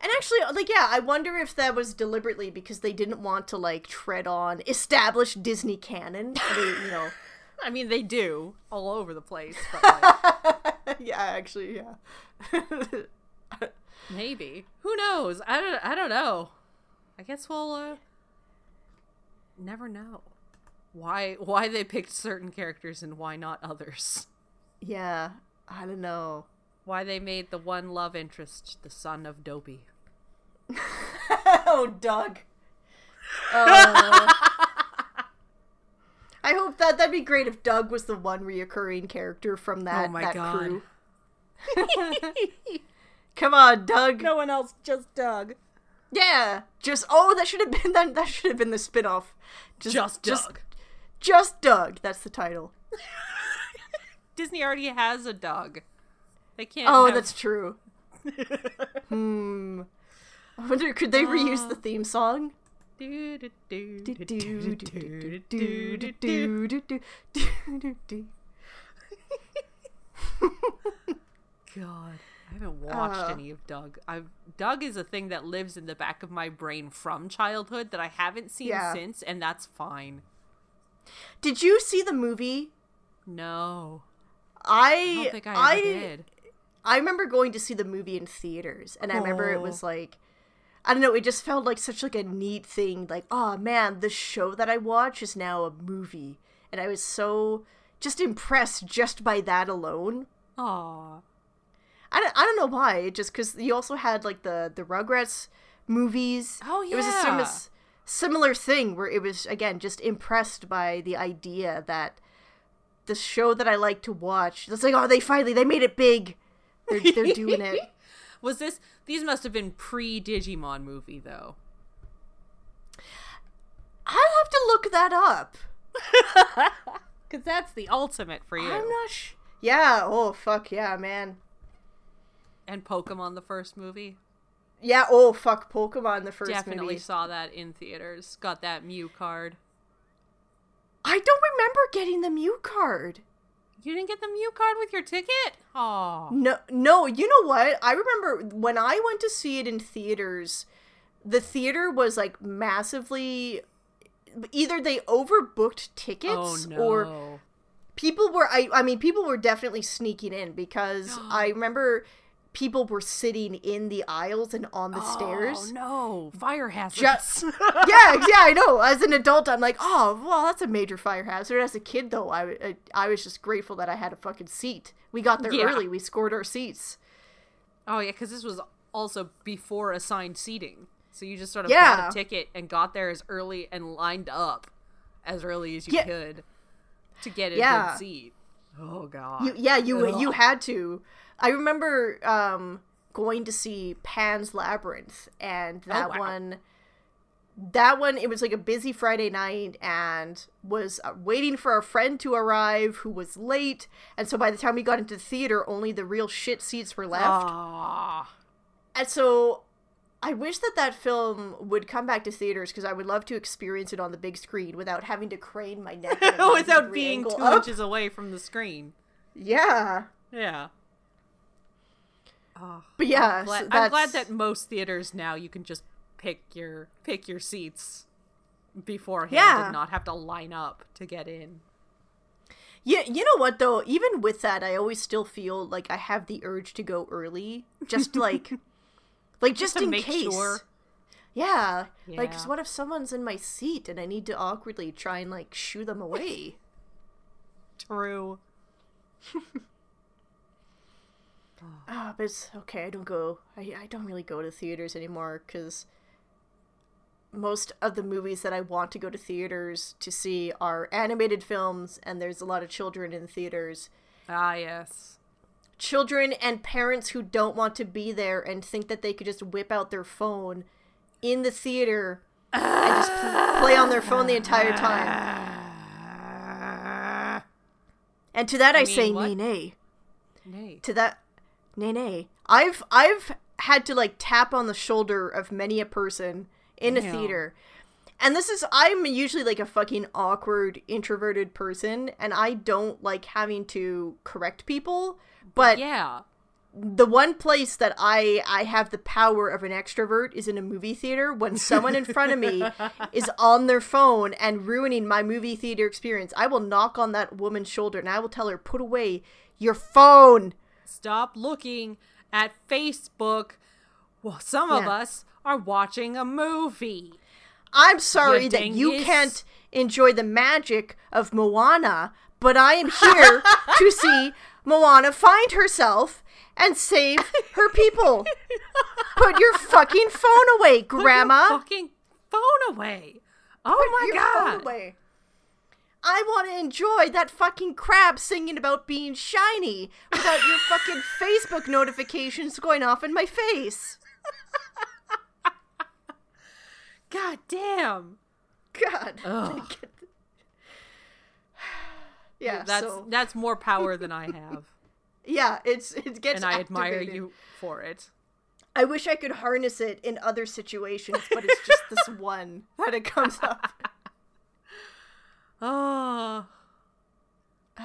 and actually, like, yeah, I wonder if that was deliberately because they didn't want to like tread on established Disney canon. I mean, you know. I mean, they do all over the place. But like, yeah, actually, yeah. maybe. Who knows? I don't. I don't know. I guess we'll uh, never know why why they picked certain characters and why not others. yeah, I don't know. Why they made the one love interest the son of Dopey. oh, Doug. Uh, I hope that that'd be great if Doug was the one reoccurring character from that Oh my that God. crew. Come on, Doug. No one else, just Doug. Yeah, just oh, that should have been that. That should have been the spinoff. Just, just Doug. Just Doug. That's the title. Disney already has a Doug. They can't. Oh, have... that's true. hmm. I wonder could they uh, reuse the theme song? God haven't watched Uh. any of Doug. I've Doug is a thing that lives in the back of my brain from childhood that I haven't seen Yeah. since, and that's fine. Did you see the movie? No, I I don't think I I did. I remember going to see the movie in theaters, and I remember it was like, I don't know, it just felt like such like a neat thing. Like, oh man, the show that I watch is now a movie, and I was so just impressed just by that alone. Aw. I don't, I don't know why. Just because you also had like the the Rugrats movies. Oh, yeah, It was a similar similar thing where it was again just impressed by the idea that the show that I like to watch. It's like oh they finally they made it big. They're they're doing it. Was this? These must have been pre Digimon movie though. I'll have to look that up. Because that's the ultimate for you. I'm not. Sh- yeah. Oh fuck yeah, man. And Pokemon, the first movie. Yeah. Oh fuck, Pokemon the first Definitely movie. saw that in theaters. Got that Mew card. I don't remember getting the Mew card. You didn't get the Mew card with your ticket? Oh. No, no. You know what? I remember when I went to see it in theaters. The theater was like massively. Either they overbooked tickets, Oh no. or people were. I. I mean, people were definitely sneaking in because I remember people were sitting in the aisles and on the oh, stairs. Oh no. Fire hazards. Just, yeah, yeah, I know. As an adult, I'm like, oh, well, that's a major fire hazard. As a kid, though, I, I, I was just grateful that I had a fucking seat. We got there Yeah. early. We scored our seats. oh yeah, because this was also before assigned seating. So you just sort of Yeah. bought a ticket and got there as early and lined up as early as you Yeah. could to get a Yeah. good seat. Oh god. You, yeah, you Ugh. you had to. I remember um, going to see Pan's Labyrinth, and that wow. one, that one, it was like a busy Friday night, and was uh, waiting for our friend to arrive, who was late, and so by the time we got into the theater, only the real shit seats were left. And so I wish that that film would come back to theaters because I would love to experience it on the big screen without having to crane my neck at a 90 Without being two up. inches away from the screen. Yeah. Yeah. Oh, But yeah, I'm glad, I'm glad that most theaters now you can just pick your pick your seats beforehand Yeah. and not have to line up to get in. Yeah, you know what though? Even with that, I always still feel like I have the urge to go early, just like, like just, to in case. sure. Yeah, like 'cause Yeah. what if someone's in my seat and I need to awkwardly try and like shoo them away? True. Ah, but it's okay. I don't go. I I don't really go to theaters anymore because most of the movies that I want to go to theaters to see are animated films, and there's a lot of children in theaters. Ah, yes. children and parents who don't want to be there and think that they could just whip out their phone in the theater and just play on their phone the entire time. And to that I, I say mean, what? nay nay. Nay. To that nay nay. I've I've had to like tap on the shoulder of many a person in a theater. And this is I'm usually like a fucking awkward introverted person and I don't like having to correct people, but Yeah. the one place that I I have the power of an extrovert is in a movie theater when someone in front of me is on their phone and ruining my movie theater experience. I will knock on that woman's shoulder and I will tell her, "Put away your phone." Stop looking at Facebook. Well, some of us are watching a movie. I'm sorry that you can't enjoy the magic of Moana, but I am here to see Moana find herself and save her people. Put your fucking phone away, Put your Grandma. fucking phone away. Oh my your god. I want to enjoy that fucking crab singing about being shiny without your fucking Facebook notifications going off in my face. God damn. God. Yeah, That's so that's more power than I have. yeah, it's it gets and I admire you for it. I wish I could harness it in other situations, but it's just this one that it comes up. Oh.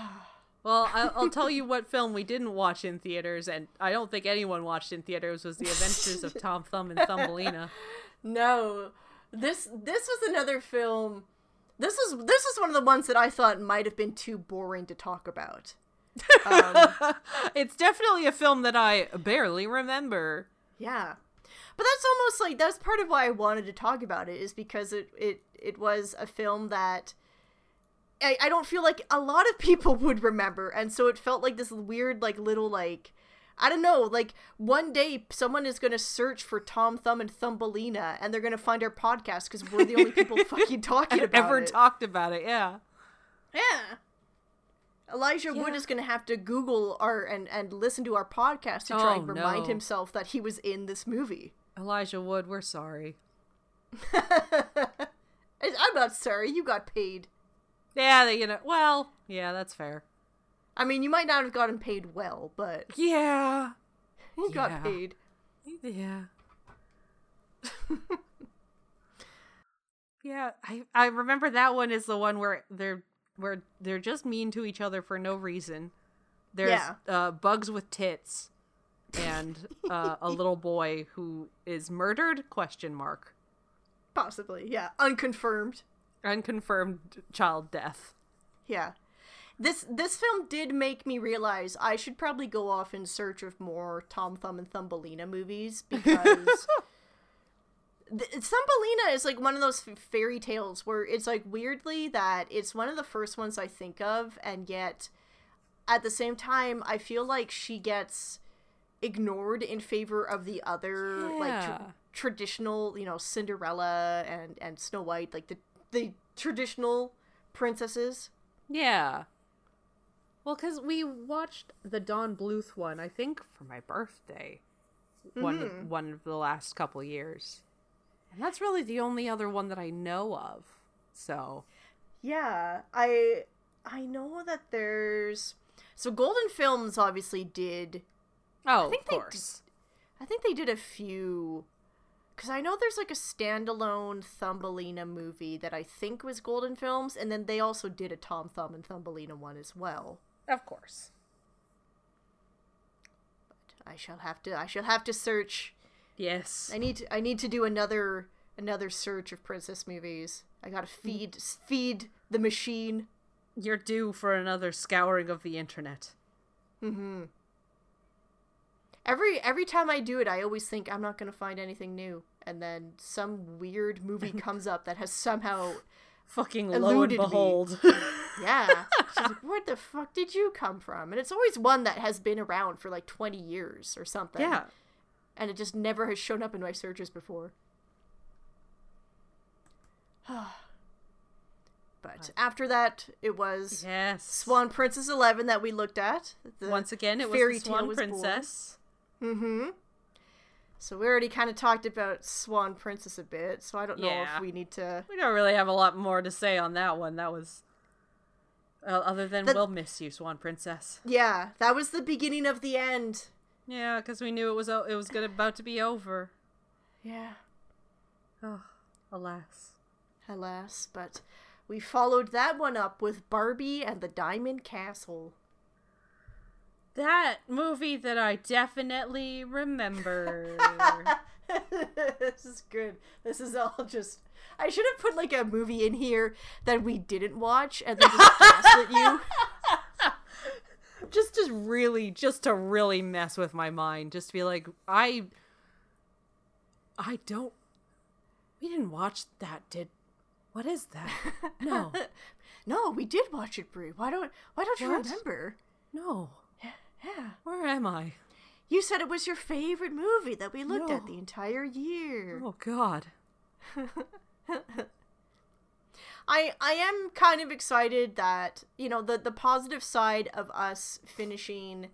Well, I'll, I'll tell you what film we didn't watch in theaters, and I don't think anyone watched in theaters was The Adventures of Tom Thumb and Thumbelina. No, this this was another film. This was this was one of the ones that I thought might have been too boring to talk about. Um, it's definitely a film that I barely remember. Yeah. But that's almost like that's part of why I wanted to talk about it is because it it it was a film that I, I don't feel like a lot of people would remember and so it felt like this weird like little like I don't know, like one day someone is going to search for Tom Thumb and Thumbelina and they're going to find our podcast cuz we're the only people fucking talking about it. Ever it. talked about it? Yeah. yeah. Elijah Wood is going to have to Google our and and listen to our podcast to try Oh, and remind no. himself that he was in this movie. Elijah Wood, we're sorry. I'm not sorry. You got paid. Yeah, they- you know. Well, yeah, that's fair. I mean, you might not have gotten paid well, but Yeah. you got Yeah. paid. Yeah. yeah, I I remember that one is the one where they're where they're just mean to each other for no reason. There's Yeah. uh, bugs with tits and uh, a little boy who is murdered question mark Possibly, yeah. Unconfirmed. Unconfirmed child death. Yeah. This this film did make me realize I should probably go off in search of more Tom Thumb and Thumbelina movies because Th- Thumbelina is like one of those f- fairy tales where it's like weirdly that it's one of the first ones I think of, and yet at the same time, I feel like she gets ignored in favor of the other like Yeah. tr- traditional, you know, Cinderella and and Snow White, like the the traditional princesses. Yeah. Well, because we watched the Don Bluth one, I think, for my birthday. One mm-hmm. one of the last couple years, and that's really the only other one that I know of. So Yeah, I I know that there's so Golden Films obviously did oh, think of they course. I think they did a few cuz I know there's like a standalone Thumbelina movie that I think was Golden Films and then they also did a Tom Thumb and Thumbelina one as well. Of course. But I shall have to I shall have to search. Yes. I need to I need to do another another search of princess movies. I got to feed feed the machine. You're due for another scouring of the internet. Mm-hmm. Every every time I do it, I always think I'm not gonna find anything new, and then some weird movie comes up that has somehow, Fucking lo and Eluded me. yeah. She's like, where the fuck did you come from? And it's always one that has been around for like 20 years or something. yeah. And it just never has shown up in my searches before. but after that, it was Yes. Swan Princess Eleven that we looked at. The Once again, it was Swan born. Mm-hmm. So we already kind of talked about Swan Princess a bit, so I don't know Yeah. if we need to. We don't really have a lot more to say on that one. That was. Uh, other than The- we'll miss you, Swan Princess. Yeah, that was the beginning of the end. Yeah, because we knew it was o- it was gonna about to be over. Yeah, Oh, alas. alas, but we followed that one up with Barbie and the Diamond Castle. That movie that I definitely remember. this is good. This is all just. I should have put like a movie in here that we didn't watch and then just gaslit you. just to really, just to really mess with my mind. Just to be like, I, I don't. We didn't watch that. Did what is that? No, No, we did watch it, Brie. Why don't Why don't you remember? no. Yeah. Where am I? You said it was your favorite movie that we looked at the entire year. Oh God. I I am kind of excited that you know the the positive side of us finishing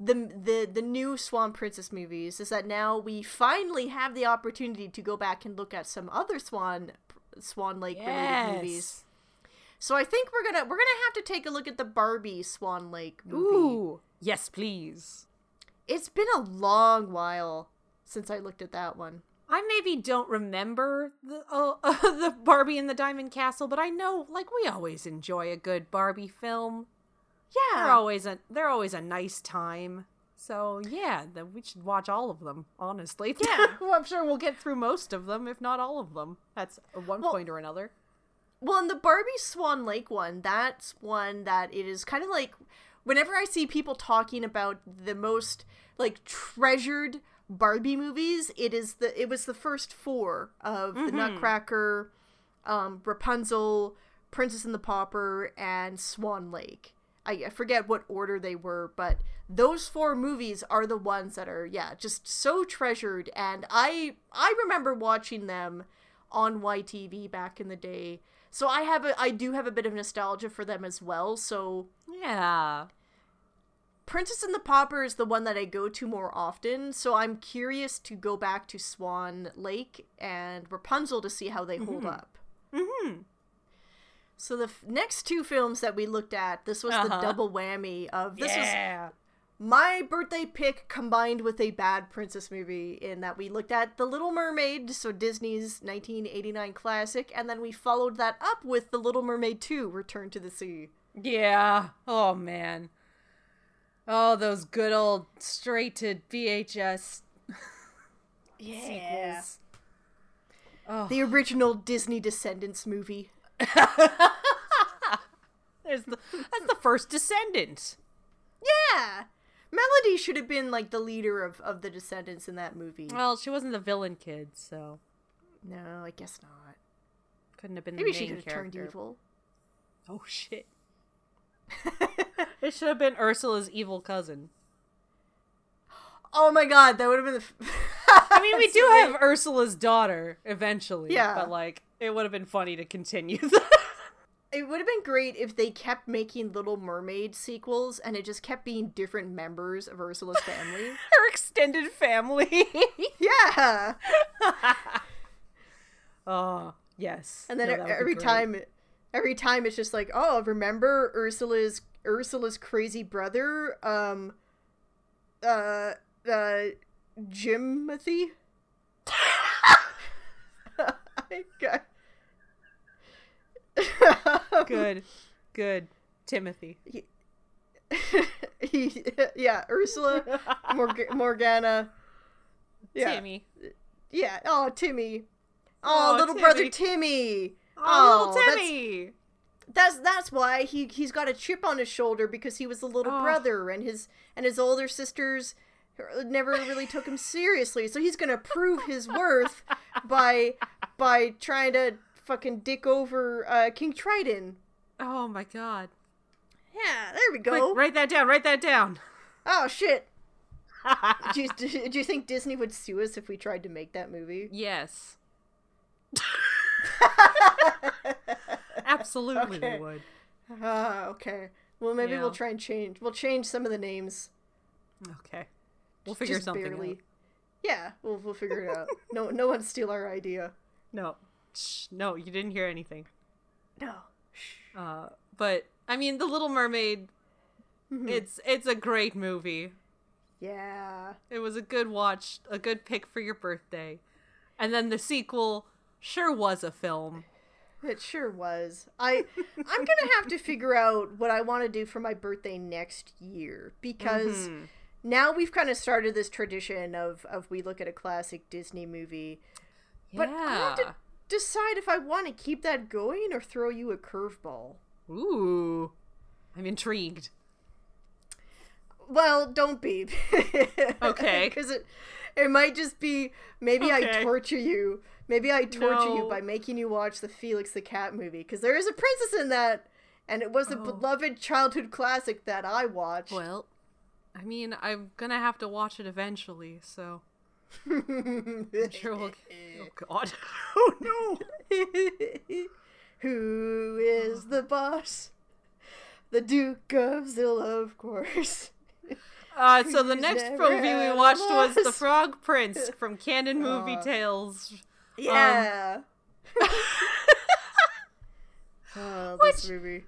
the the the new Swan Princess movies is that now we finally have the opportunity to go back and look at some other Swan Swan Lake related movies. So I think we're gonna we're gonna have to take a look at the Barbie Swan Lake movie. Ooh. Yes, please. It's been a long while since I looked at that one. I maybe don't remember the uh, the Barbie and the Diamond Castle, but I know like we always enjoy a good Barbie film. Yeah, they're always a they're always a nice time. So yeah, then we should watch all of them. Honestly, Yeah. well, I'm sure we'll get through most of them, if not all of them. That's one Well- point or another. Well, in the Barbie Swan Lake one, that's one that it is kind of like whenever I see people talking about the most like treasured Barbie movies, it is the it was the first four of the Nutcracker, um, Rapunzel, Princess and the Pauper, and Swan Lake. I, I forget what order they were, but those four movies are the ones that are yeah just so treasured. And I I remember watching them on YTV back in the day. So I have a I do have a bit of nostalgia for them as well. So Yeah. Princess and the Pauper is the one that I go to more often, so I'm curious to go back to Swan Lake and Rapunzel to see how they hold up. Mm-hmm. So the f- next two films that we looked at, this was the Uh-huh. double whammy of this was yeah. My birthday pick combined with a bad princess movie in that we looked at The Little Mermaid, so Disney's 1989 classic, and then we followed that up with The Little Mermaid 2: Return to the Sea. Yeah. Oh man. Oh, those good old straight to VHS sequels. Oh, The original Disney Descendants movie. there's the, that's the first Descendant. Yeah. Melody should have been like the leader of, of the Descendants in that movie. Well, she wasn't the villain kid, so No, I guess not. couldn't have been Maybe the she could have turned evil. Oh shit! It should have been Ursula's evil cousin. Oh my god, that would have been the. F- I mean, we do have Ursula's daughter eventually, Yeah. but like, it would have been funny to continue. It would have been great if they kept making Little Mermaid sequels and it just kept being different members of Ursula's family. Her extended family. yeah. oh yes. And then No, that would be every time every time it's just like, "Oh, remember Ursula's Ursula's crazy brother um uh uh Jimothy?" I got Good, good, Timothy. he, yeah, Ursula, Morg- Morgana. Yeah. Timmy. Yeah. Oh, Timmy. Oh, Oh, little brother Timmy. Timmy. Oh, little that's- Timmy. That's that's why he he's got a chip on his shoulder because he was the little Oh. brother and his and his older sisters never really took him seriously. So he's gonna prove his worth by by trying to fucking dick over uh, King Triton. Oh my god. Yeah, there we Quick, go. write that down. Write that down. Oh shit. do, you, do, do you think Disney would sue us if we tried to make that movie? yes. Absolutely, Okay. we would. Ah, okay. Well, maybe we'll try and change. We'll change some of the names. Okay. We'll figure just something barely. out. Yeah, we'll we'll figure it out. No, no one steal our idea. No. Shh, no, you didn't hear anything. No. Uh, but I mean, The Little Mermaid. Mm-hmm. It's it's a great movie. Yeah. It was a good watch, a good pick for your birthday, and then the sequel sure was a film. It sure was. I I'm gonna have to figure out what I want to do for my birthday next year because Mhm. now we've kind of started this tradition of of we look at a classic Disney movie. But I have to Yeah. Decide if I want to keep that going or throw you a curveball. Ooh, I'm intrigued. Well, don't be. Okay. Because it it might just be maybe I torture you. Maybe I torture you by making you watch the Felix the Cat movie because there is a princess in that, and it was a Oh. beloved childhood classic that I watched. Well, I mean, I'm gonna have to watch it eventually, so Oh God! Oh no! Who is the boss? The Duke of Zilla, of course. Uh, so the Who's next movie we watched was The? Frog Prince from Cannon Movie Uh. Tales. Yeah. oh, this Which- movie.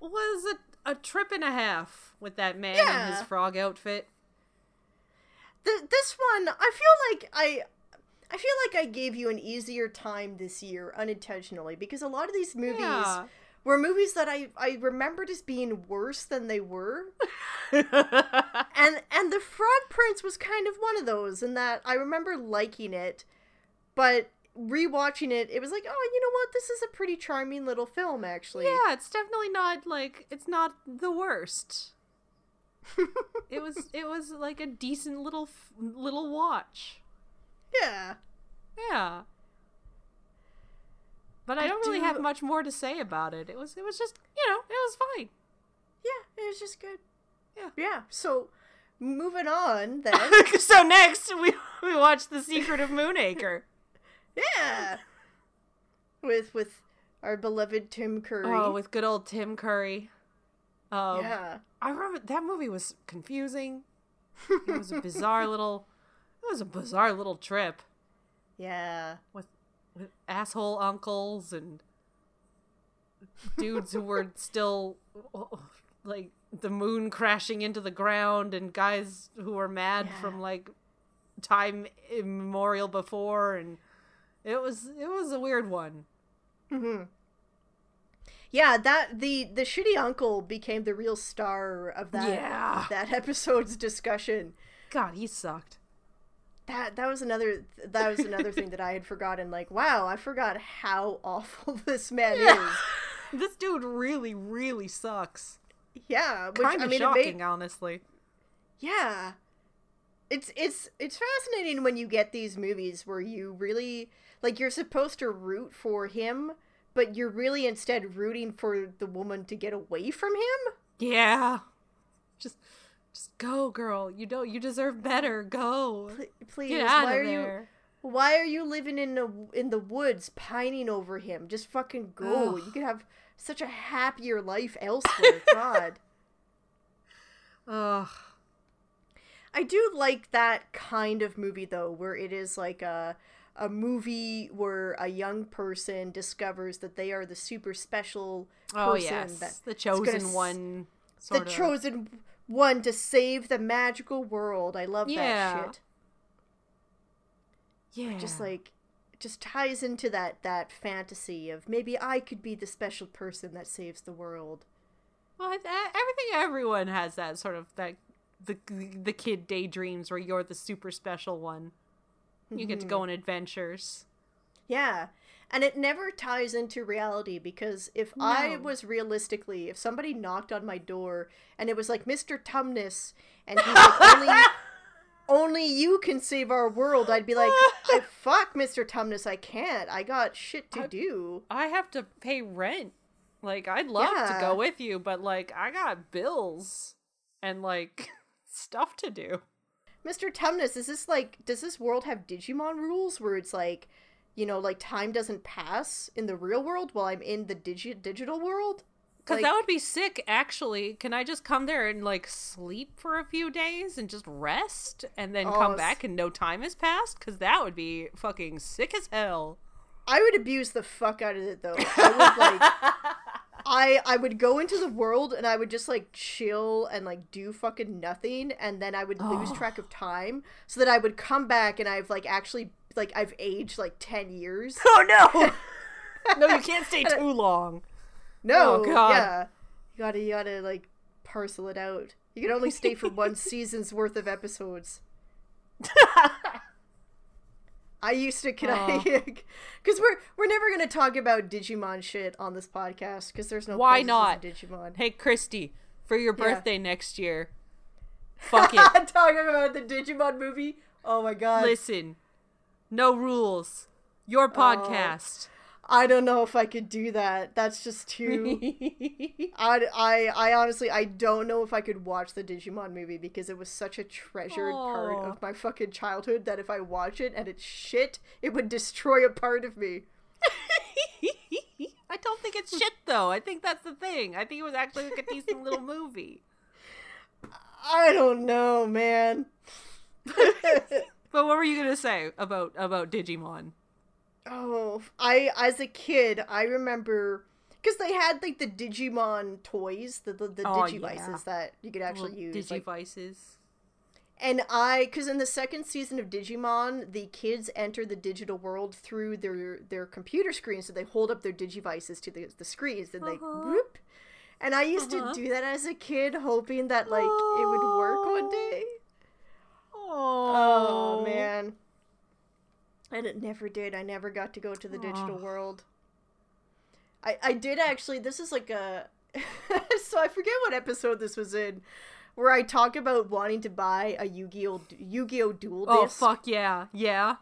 Was a, a trip and a half with that man Yeah. in his frog outfit. Th- this one, I feel like I. I feel like I gave you an easier time this year unintentionally because a lot of these movies Yeah. were movies that I, I remembered as being worse than they were. and and the Frog Prince was kind of one of those in that I remember liking it, but rewatching it, it was like, oh, you know what? This is a pretty charming little film, actually. Yeah, it's definitely not like it's not the worst. it was it was like a decent little f- little watch. Yeah. Yeah. But I, I don't really have much more to say about it. It was it was just, you know, it was fine. Yeah, it was just good. Yeah. Yeah. So, moving on then. so next we we watched The Secret of Moonacre. yeah. With with our beloved Tim Curry. Oh, with good old Tim Curry. Um, yeah. I remember that movie was confusing. It was a bizarre little. It was a bizarre little trip Yeah. with with asshole uncles and dudes who were still like the moon crashing into the ground and guys who were mad Yeah. from like time immemorial before and it was it was a weird one. hmm Yeah, that the the shitty uncle became the real star of that Yeah. that episode's discussion. God, he sucked. That that was another that was another thing that I had forgotten. Like, wow, I forgot how awful this man is. this dude really, really sucks. Yeah, which Kind I of mean, shocking, made, honestly. yeah, it's it's it's fascinating when you get these movies where you really like you're supposed to root for him, but you're really instead rooting for the woman to get away from him. Yeah, just, just go, girl. You don't. You deserve better. Go. Pl- Please, Get out why of are you why are you living in the in the woods pining over him? Just fucking go. Ugh. You could have such a happier life elsewhere. God. Ugh. I do like that kind of movie though, where it is like a a movie where a young person discovers that they are the super special oh, person Oh yes, that the chosen one. the of. chosen one to save the magical world. I love Yeah. that shit. Yeah. Just like just ties into that that fantasy of maybe I could be the special person that saves the world. Well, everything. Everyone has that sort of that the the kid daydreams where you're the super special one. You get to go mm-hmm. on adventures. Yeah. And it never ties into reality because if I was realistically, if somebody knocked on my door and it was like Mr. Tumnus and he's like only only you can save our world, I'd be like, fuck Mr. Tumnus, I can't. I got shit to I- do. I have to pay rent. Like I'd love to go with you, but like I got bills and like stuff to do. Mr. Tumnus, is this like does this world have Digimon rules where it's like, you know, like time doesn't pass in the real world while I'm in the digi- digital world? Cuz Like- that would be sick actually. Can I just come there and like sleep for a few days and just rest and then Oh, come back and no time has passed cuz that would be fucking sick as hell. I would abuse the fuck out of it though. I would like I I would go into the world and I would just like chill and like do fucking nothing and then I would lose Oh. track of time so that I would come back and I've like actually like I've aged like 10 years. Oh no. no, you can't stay too long. No, Oh, God. yeah. You got to you got to like parcel it out. You can only stay for one season's worth of episodes. I used to can I Aw. because we're we're never gonna talk about Digimon shit on this podcast because there's no Why not? Digimon. Hey Kristi, for your Yeah. birthday next year. Fuck it. talking about the Digimon movie. Oh my god! Listen. No rules. Your oh. podcast. I don't know if I could do that. That's just too. I, I, I honestly I don't know if I could watch the Digimon movie because it was such a treasured part of my fucking childhood that if I watch it and it's shit, it would destroy a part of me. I don't think it's shit though. I think that's the thing. I think it was actually like a decent little movie. I don't know, man. But what were you gonna say about about Digimon? Oh, I as a kid, I remember because they had like the Digimon toys, the the, the Oh, Digivices yeah. that you could actually Little use. like, Digivices. And I, because in the second season of Digimon, the kids enter the digital world through their their computer screens, so they hold up their Digivices to the the screens, and they Uh-huh. whoop. And I used Uh-huh. to do that as a kid, hoping that like it would work one day. Oh man, And it never did. I never got to go to the digital world. I I did actually. This is like a. so I forget what episode this was in, where I talk about wanting to buy a Yu-Gi-Oh Yu-Gi-Oh Duel oh, disc. Oh fuck yeah, yeah.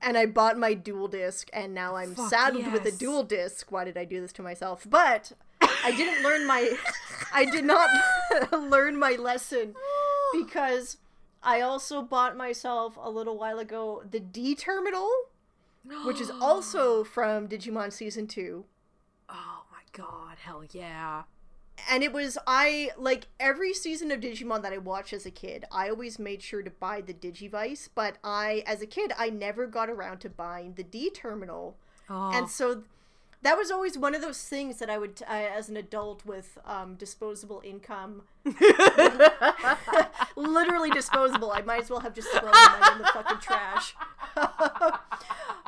and I bought my Duel Disk, and now I'm Fuck saddled with a yes. Duel Disk. Why did I do this to myself? But I didn't learn my, I did not learn my lesson because I also bought myself a little while ago the D Terminal, which is also from Digimon Season Two. Oh my god, hell yeah. and it was I like every season of Digimon that I watched as a kid, I always made sure to buy the Digivice, but I as a kid I never got around to buying the D terminal. Oh, And so that was always one of those things that I would uh, as an adult with um, disposable income literally disposable. I might as well have just thrown them in the fucking trash.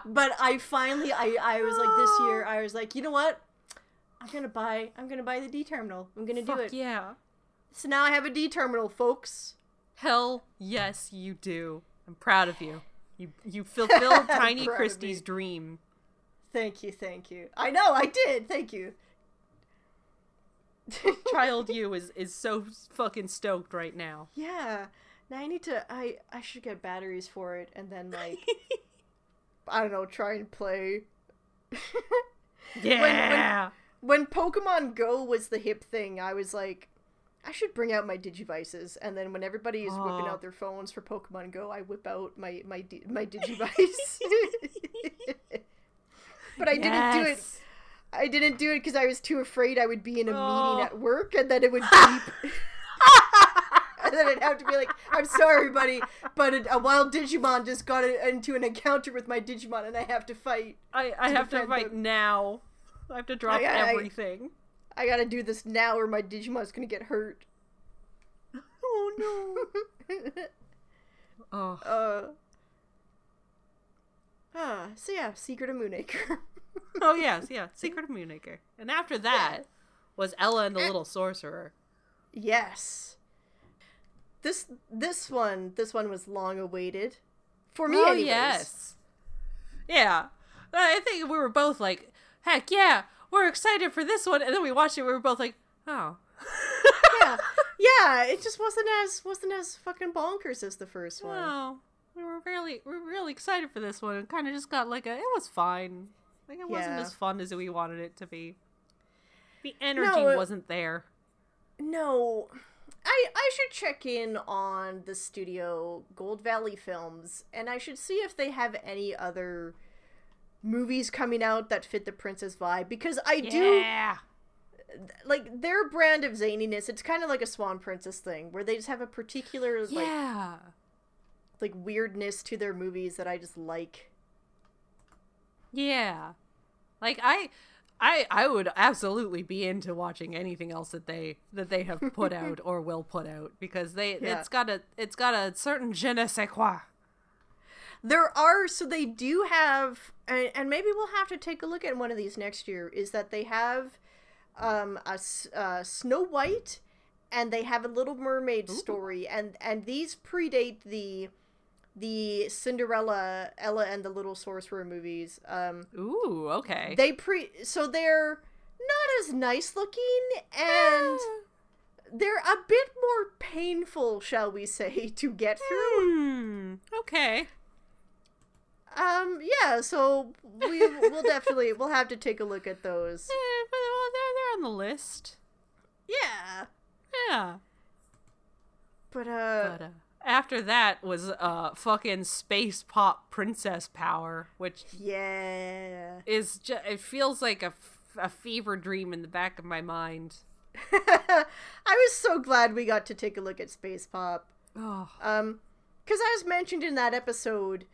but I finally I I was like this year I was like, "You know what? I'm going to buy I'm to buy the D terminal. I'm going to do it." yeah. So now I have a D terminal, folks. Hell yes, you do. I'm proud of you. You you fulfilled Tiny Kristi's dream. Thank you, thank you. I know, I did. Thank you. Child you is is so fucking stoked right now. Yeah. Now I need to I I should get batteries for it and then like I don't know, try and play. Yeah. when Pokemon Go was the hip thing, I was like I should bring out my Digivices and then when everybody is whipping Oh. out their phones for Pokemon Go, I whip out my my my Digivice. But I didn't do it I didn't do it because I was too afraid I would be in a Oh. meeting at work and then it would beep. and then I'd have to be like, I'm sorry, buddy, but a, a wild Digimon just got a, into an encounter with my Digimon and I have to fight. I, I have to fight them. now. I have to drop I- I- everything. I gotta do this now or my Digimon's gonna get hurt. Oh no. oh. uh. Ah, so yeah, Secret of Moonacre. Oh yes, yeah. Secret of Moonacre. And after that was Ella and the Little Sorcerer. yes. This this one this one was long awaited. For me, oh anyways. yes. Yeah. I think we were both like, heck yeah, we're excited for this one. And then we watched it, we were both like, oh. yeah, yeah. It just wasn't as wasn't as fucking bonkers as the first one. Wow. We were really we were really excited for this one and kind of just got like a it was fine. Like it wasn't as fun as we wanted it to be. The energy No, it- wasn't there. No, I I should check in on the studio Gold Valley Films, and I should see if they have any other movies coming out that fit the princess vibe because I do Yeah. like their brand of zaniness. It's kind of like a Swan Princess thing where they just have a particular Yeah. like weirdness to their movies that I just like. Yeah. Like I I I would absolutely be into watching anything else that they that they have put out or will put out because they Yeah. it's got a it's got a certain je ne sais quoi. There are so they do have, and, and maybe we'll have to take a look at one of these next year. Is that they have um, a uh, Snow White, and they have a Little Mermaid story, and and these predate the the Cinderella, Ella and the Little Sorcerer movies. Um, Ooh, okay. they pre so they're not as nice looking and. They're a bit more painful, shall we say, to get through. Hmm. Okay. Um, yeah, so we we'll definitely we'll have to take a look at those. Eh, but well, they're they're on the list. Yeah. Yeah. But uh But uh, after that was uh fucking space pop princess power, which yeah. is just it feels like a, f- a fever dream in the back of my mind. I was so glad we got to take a look at Space Pop. Oh. Um cuz as mentioned in that episode,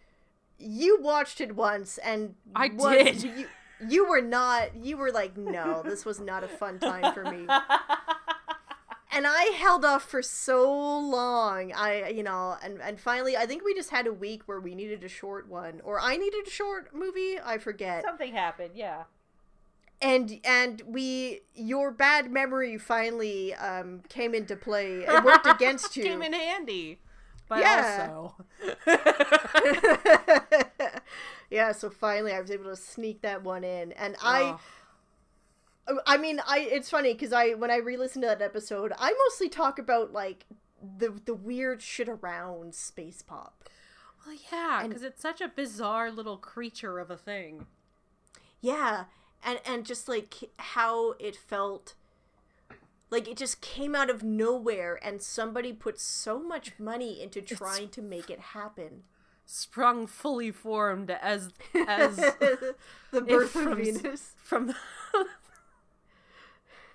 you watched it once and I was- did. You, you were not you were like, "No, this was not a fun time for me." and I held off for so long. I, you know, and and finally, I think we just had a week where we needed a short one, or I needed a short movie. I forget. Something happened, yeah. And and we, your bad memory finally um came into play. It worked against you. Came in handy. But Yeah. also yeah, so finally I was able to sneak that one in, and Oh. I Uh, mean, I it's funny because I when I re-listen to that episode, I mostly talk about like the the weird shit around space pop. Well, yeah, because it's such a bizarre little creature of a thing. Yeah, and and just like how it felt like it just came out of nowhere and somebody put so much money into trying to make it happen. Sprung fully formed as as the birth from of Venus from the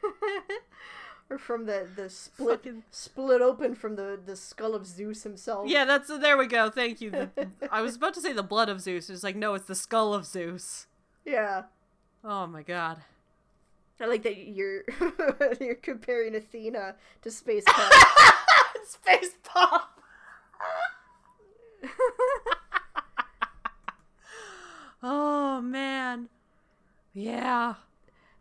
or from the the split Fucking- split open from the the skull of Zeus himself. Yeah, that's there we go. Thank you. The, I was about to say the blood of Zeus. It's like no, it's the skull of Zeus. Yeah. Oh my god. I like that you're you're comparing Athena to Space Pop. Space pop. oh man. Yeah.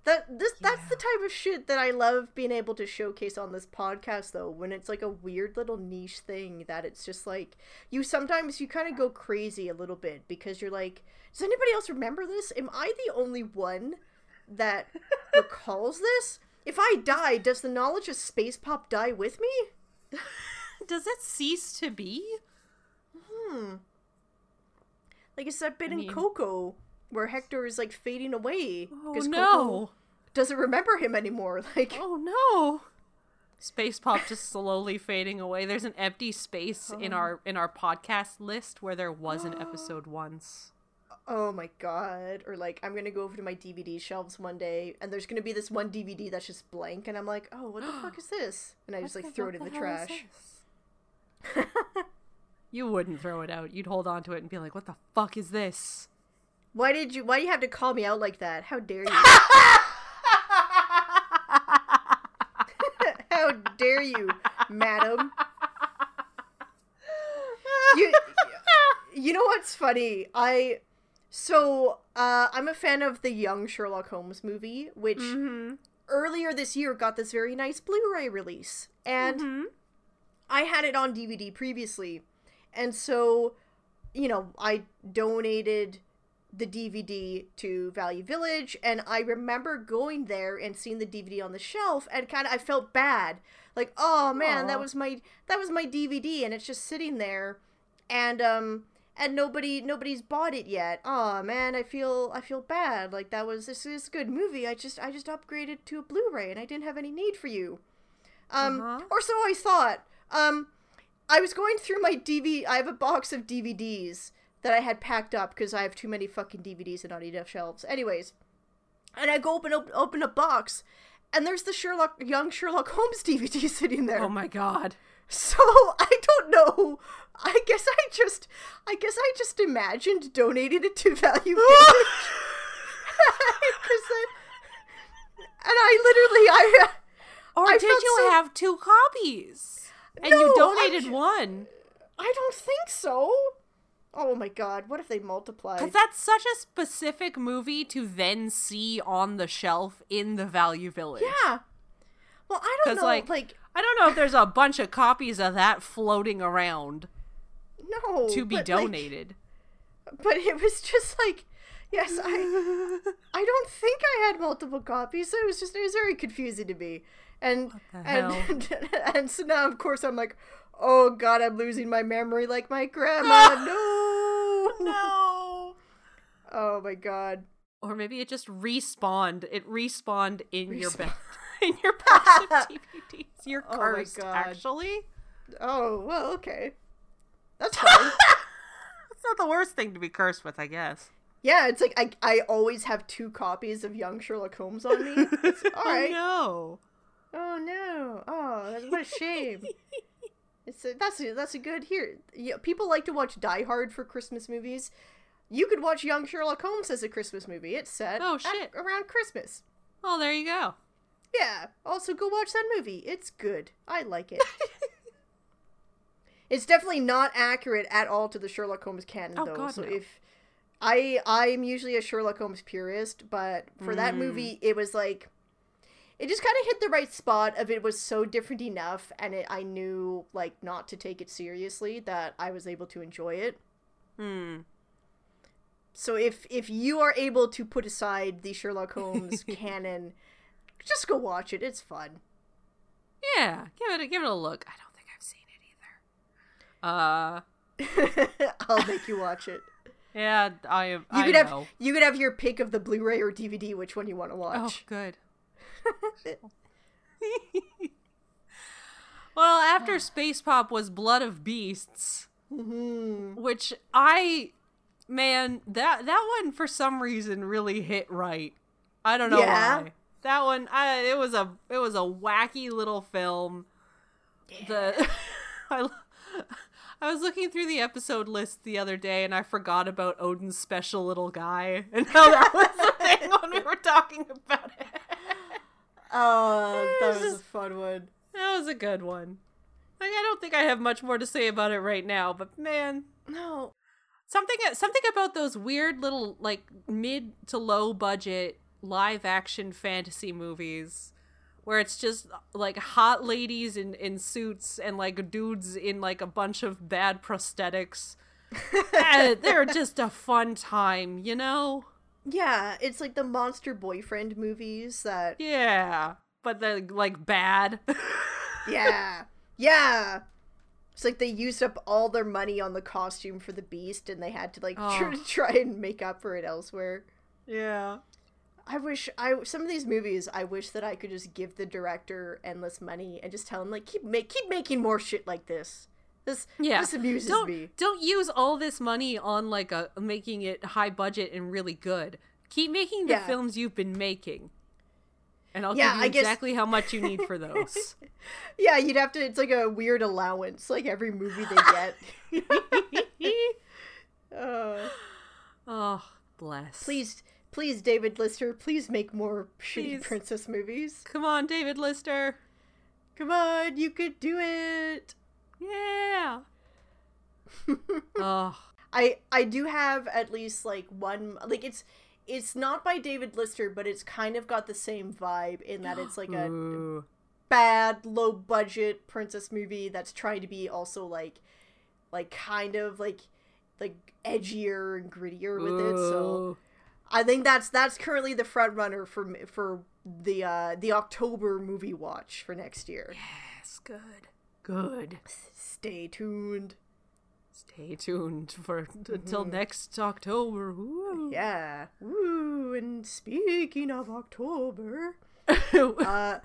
That this that's the type of shit that I love being able to showcase on this podcast though when it's like a weird little niche thing that it's just like you sometimes you kind of go crazy a little bit because you're like does anybody else remember this? Am I the only one that recalls this? If I die, does the knowledge of space pop die with me? Does it cease to be? Hmm. Like it's that bit I in Coco where Hector is like fading away Oh Coco no. doesn't remember him anymore. Like Oh no. Space pop just slowly fading away. There's an empty space in oh. our in our podcast list where there was an episode once. Oh my god. Or like I'm gonna go over to my DVD shelves one day and there's gonna be this one DVD that's just blank and I'm like, oh what the fuck is this? And I just like throw it in the trash. You wouldn't throw it out. You'd hold on to it and be like, "What the fuck is this?" Why did you why do you have to call me out like that? How dare you? How dare you, madam? You You know what's funny? I so uh I'm a fan of the young Sherlock Holmes movie, which Mm-hmm. earlier this year got this very nice Blu-ray release. And Mm-hmm. I had it on DVD previously. And so, you know, I donated the DVD to Value Village and I remember going there and seeing the DVD on the shelf and kind of I felt bad. Like, "Oh man, that was my that was my DVD and it's just sitting there and um and nobody nobody's bought it yet. Oh man, I feel I feel bad. Like that was this is a good movie. I just I just upgraded to a Blu-ray and I didn't have any need for you. Um Uh-huh. or so I thought. Um I was going through my DVD. I have a box of DVDs that I had packed up because I have too many fucking DVDs and not enough shelves. Anyways, and I go open op- open a box and there's the Sherlock young Sherlock Holmes DVD sitting there. Oh my god. So I don't know. I guess I just, I guess I just imagined donating it to Value Village. I- and I literally, I, Or I did you so- have two copies? And No, you donated ju- one. I don't think so. Oh my god! What if they multiplied? Because that's such a specific movie to then see on the shelf in the Value Village. yeah. Well, I don't know. like- Like, I don't know if there's a bunch of copies of that floating around no. to be but, like, donated. but it was just like, yes, I. I don't think I had multiple copies, so it was just it was very confusing to me. And the and and so now of course I'm like, oh god, I'm losing my memory like my grandma. no, no. Oh my god. Or maybe it just respawned. It respawned in your bed. in your box of DVDs. You're Oh cursed, actually. Oh well, okay. That's fine. That's not the worst thing to be cursed with, I guess. yeah, it's like I I always have two copies of Young Sherlock Holmes on me. It's, all right. Oh, no. Oh no! Oh, that's what a shame. It's a, that's a, that's a good here. Yeah, people like to watch Die Hard for Christmas movies. You could watch Young Sherlock Holmes as a Christmas movie. It's set Oh, at- shit. around Christmas. Oh, there you go. Yeah. Also, go watch that movie. It's good. I like it. it's definitely not accurate at all to the Sherlock Holmes canon, Oh, though. God, so no. if I I'm usually a Sherlock Holmes purist, but for that Mm. movie, it was like it just kind of hit the right spot of it was so different enough, and it I knew like not to take it seriously that I was able to enjoy it. Hmm. So if if you are able to put aside the Sherlock Holmes canon, just go watch it. It's fun. Yeah, give it a, give it a look. I don't think I've seen it either. Uh, I'll make you watch it. yeah, I am. You I could know. have you could have your pick of the Blu-ray or DVD, which one you want to watch Oh, watch. good. well, after Space Pop was Blood of Beasts, hmm which I, man, that that one for some reason really hit right. I don't know Yeah? why. That one, I it was a it was a wacky little film. The I was looking through the episode list the other day and I forgot about Odin's special little guy and how that was the thing when we were talking about it. Oh, that It's was a fun one. That was a good one. Like I don't think I have much more to say about it right now, but man, No, something something about those weird little like mid to low budget live action fantasy movies where it's just like hot ladies in in suits and like dudes in like a bunch of bad prosthetics. They're just a fun time, you know? Yeah, it's like the monster boyfriend movies that. Yeah, but they're like bad. Yeah, yeah. It's like they used up all their money on the costume for the beast, and they had to like tr- Oh. try and make up for it elsewhere. yeah. I wish I some of these movies. I wish that I could just give the director endless money and just tell him like keep make keep making more shit like this. This Yeah. this amuses don't me. don't use all this money on like a making it high budget and really good. Keep making the Yeah. films you've been making. And I'll Yeah, give you I guess- exactly how much you need for those. Yeah, you'd have to. It's like a weird allowance, like every movie they get. uh, oh, bless. please, please, David Lister, please make more shitty princess movies. Come on, David Lister. Come on, you could do it. Yeah. oh, I I do have at least like one like it's it's not by David Lister, but it's kind of got the same vibe in that it's like a Ooh. bad low budget princess movie that's trying to be also like like kind of like like edgier and grittier with it. So I think that's that's currently the front runner for for the uh the October movie watch for next year. Yes, good. Good. Stay tuned. Stay tuned for until next October. Ooh. Yeah. Woo! And speaking of October, uh,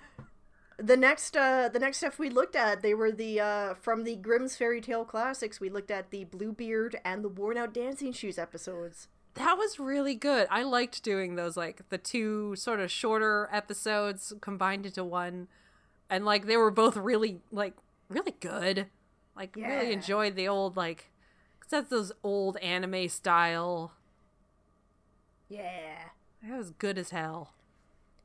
the next uh, the next stuff we looked at, they were the uh, from the Grimm's Fairy Tale classics. We looked at the Bluebeard and the Worn Out Dancing Shoes episodes. That was really good. I liked doing those, like the two sort of shorter episodes combined into one, and like they were both really, like really good. Like Yeah. really enjoyed the old like cause that's those old anime style. Yeah. That was good as hell.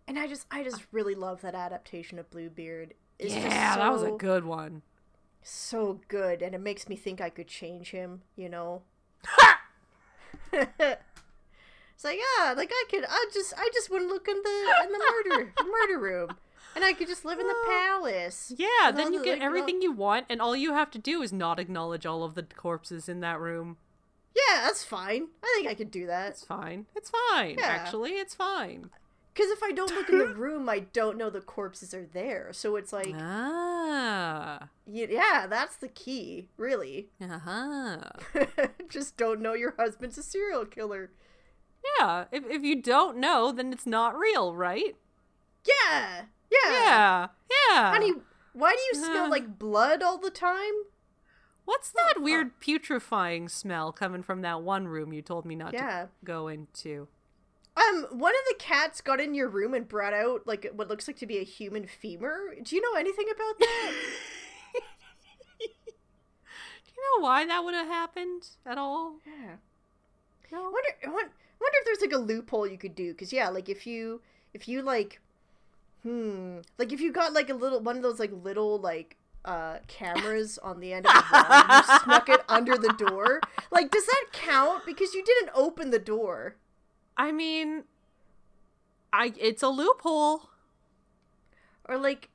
And I just I just really love that adaptation of Bluebeard. It's yeah, that was a good one. so good, and it makes me think I could change him. You know. it's like ah, like I could. I just I just wouldn't look in the in the murder murder room, and I could just live in the palace. Yeah, then you the, get like, all- everything you want, and all you have to do is not acknowledge all of the corpses in that room. Yeah, that's fine. I think I could do that. It's fine. It's fine. Yeah. Actually, it's fine. Because if I don't look in the room, I don't know the corpses are there. So it's like, Ah. yeah, that's the key, really. Uh huh. just don't know your husband's a serial killer. Yeah, if, if you don't know, then it's not real, right? Yeah, yeah. Yeah, yeah. Honey, why do you smell Uh. like blood all the time? What's that weird putrefying smell coming from that one room you told me not Yeah. to go into? Um, one of the cats got in your room and brought out like what looks like to be a human femur. Do you know anything about that? Do you know why that would have happened at all? yeah. I No. wonder, I wonder if there's like a loophole you could do. Cause yeah, like if you if you like, hmm, like if you got like a little one of those like little like uh cameras on the end of the wall, and you snuck it under the door. Like, does that count? Because you didn't open the door. I mean, I it's a loophole. Or like,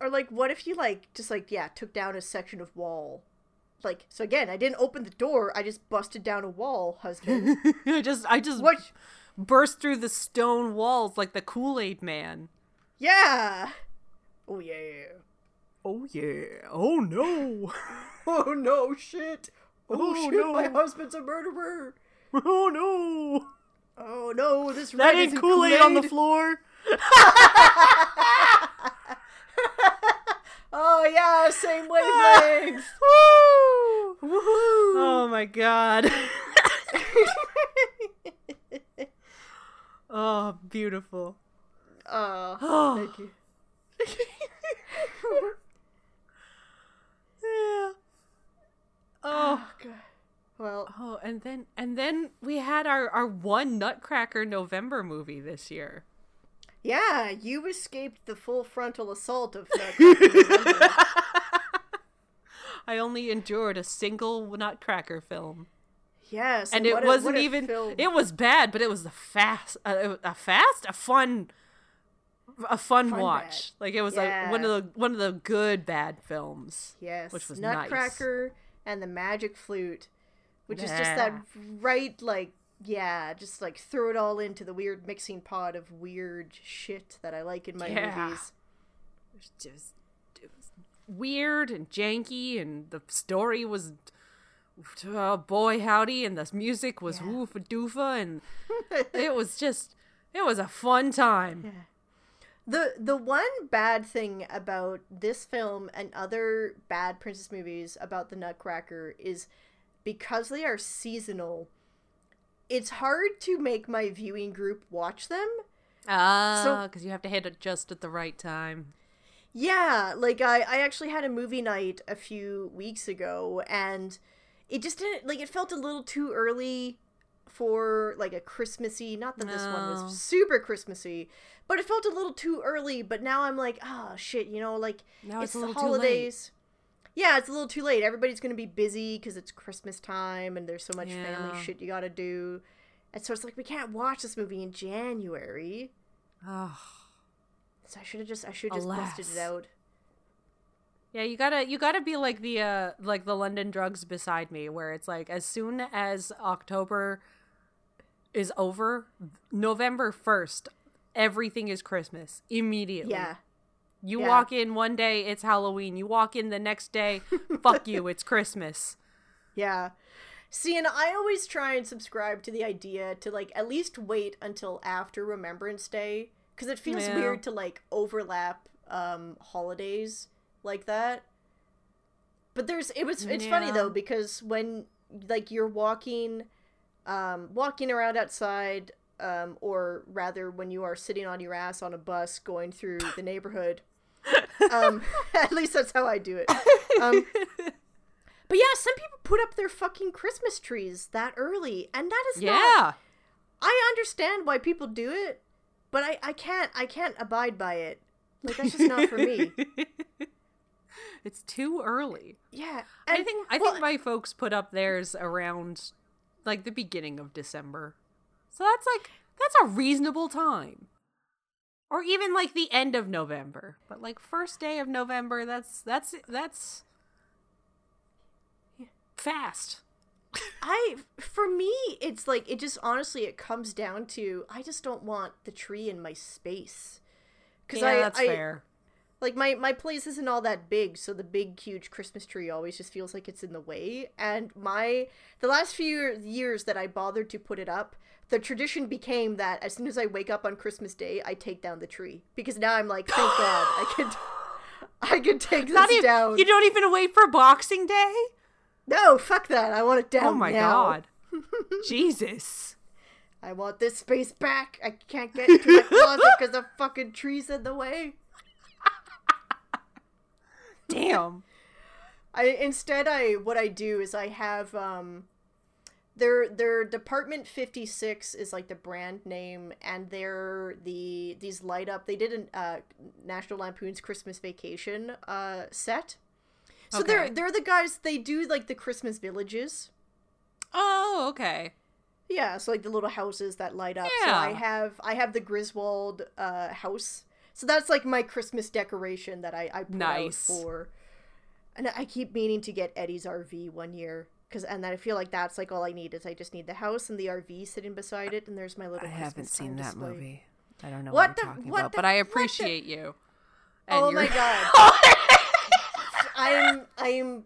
or like, what if you like just like yeah took down a section of wall? like so again, I didn't open the door. I just busted down a wall, husband. I just I just what? burst through the stone walls like the Kool-Aid man. Yeah. Oh yeah. Oh yeah. Oh no. Oh no, shit. Oh, Oh, shit, no. my husband's a murderer. oh no. Oh no, this That ain't isn't Kool-Aid on the floor. Oh yeah, same wavelength. Woo! Woohoo! Oh my god. oh, beautiful. Oh. thank you. yeah. Ah, oh. God. Well, Oh, and then and then we had our our one Nutcracker November movie this year. yeah, you escaped the full frontal assault of Nutcracker November. I only endured a single Nutcracker film, Yes, and what it wasn't a even. film. It was bad, but it was a fast, a, a fast, a fun, a fun, Fun watch. Like it was like one of the one of the good bad films. Yes, which was nice. Nutcracker and the Magic Flute, which is just that right, like, yeah, just like throw it all into the weird mixing pot of weird shit that I like in my Yeah. movies. It was just it was weird and janky, and the story was. Oh boy, howdy! And the music was Yeah. woofa doofa, and it was just it was a fun time. The the one bad thing about this film and other bad princess movies about the Nutcracker is because they are seasonal. It's hard to make my viewing group watch them. Ah, because you have to hit it just at the right time. Yeah, like I, I actually had a movie night a few weeks ago and it just didn't like it felt a little too early for like a Christmassy not that this one was super Christmassy, but it felt a little too early, but now I'm like, oh shit, you know, like Now it's it's, the little too late. holidays. Yeah, it's a little too late. Everybody's gonna be busy because it's Christmas time and there's so much family shit you gotta do. And so it's like we can't watch this movie in January. Oh. So I should have just I should just busted it out. Yeah, you gotta you gotta be like the uh like the London drugs beside me, where it's like as soon as October is over, November first, everything is Christmas immediately. Yeah. You yeah. walk in one day, it's Halloween. You walk in the next day, fuck you, it's Christmas. Yeah. See, and I always try and subscribe to the idea to like at least wait until after Remembrance Day because it feels Yeah. weird to like overlap um holidays like that. But there's it was it's funny though because when like you're walking um walking around outside um or rather when you are sitting on your ass on a bus going through the neighborhood um at least that's how I do it. Um but yeah, some people put up their fucking Christmas trees that early, and that is not. yeah. I understand why people do it, but I I can't I can't abide by it. Like that's just not for me. it's too early. Yeah, I think I well, think my folks put up theirs around like the beginning of December. So that's like that's a reasonable time. Or even like the end of November. But like first day of November, that's that's that's fast. I for me it's like it just honestly it comes down to I just don't want the tree in my space. Cuz yeah, I that's I fair. Like my my place isn't all that big, so the big huge Christmas tree always just feels like it's in the way. And my the last few years that I bothered to put it up, the tradition became that as soon as I wake up on Christmas Day, I take down the tree because now I'm like, thank God, I can I can take this Not even, down. you don't even wait for Boxing Day? No, fuck that. I want it down Oh my now. god. Jesus. I want this space back. I can't get into my closet because the fucking tree's in the way. Damn. I instead I what I do is I have um their their department 56 is like the brand name and they're the these light up they did an uh National Lampoon's Christmas Vacation uh set. So they're they're the guys they do like the Christmas villages. Oh, okay. Yeah, so like the little houses that light up. So I have I have the Griswold uh house. So that's like my Christmas decoration that I, I put Nice. out for. And I keep meaning to get Eddie's RV one year because and then I feel like that's like all I need is I just need the house and the RV sitting beside it, and there's my little. I Christmas haven't seen that display. movie. I don't know What what, the- you're talking what about, the- but I what the- appreciate you. Oh my you're- god! I'm I'm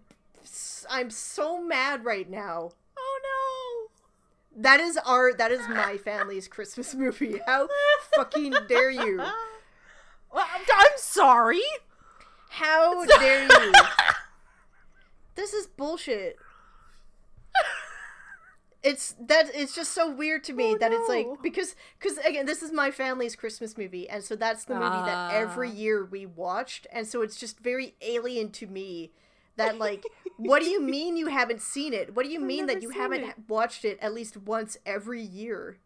I'm so mad right now. Oh no! That is our that is my family's Christmas movie. How fucking dare you? no! Well, I'm, I'm sorry. How dare you? This is bullshit. It's that it's just so weird to me Oh, that it's like because because again this is my family's Christmas movie and so that's the movie that every Ah. year we watched and so it's just very alien to me that like what do you mean you haven't seen it? What do you I've mean that you haven't it. watched it at least once every year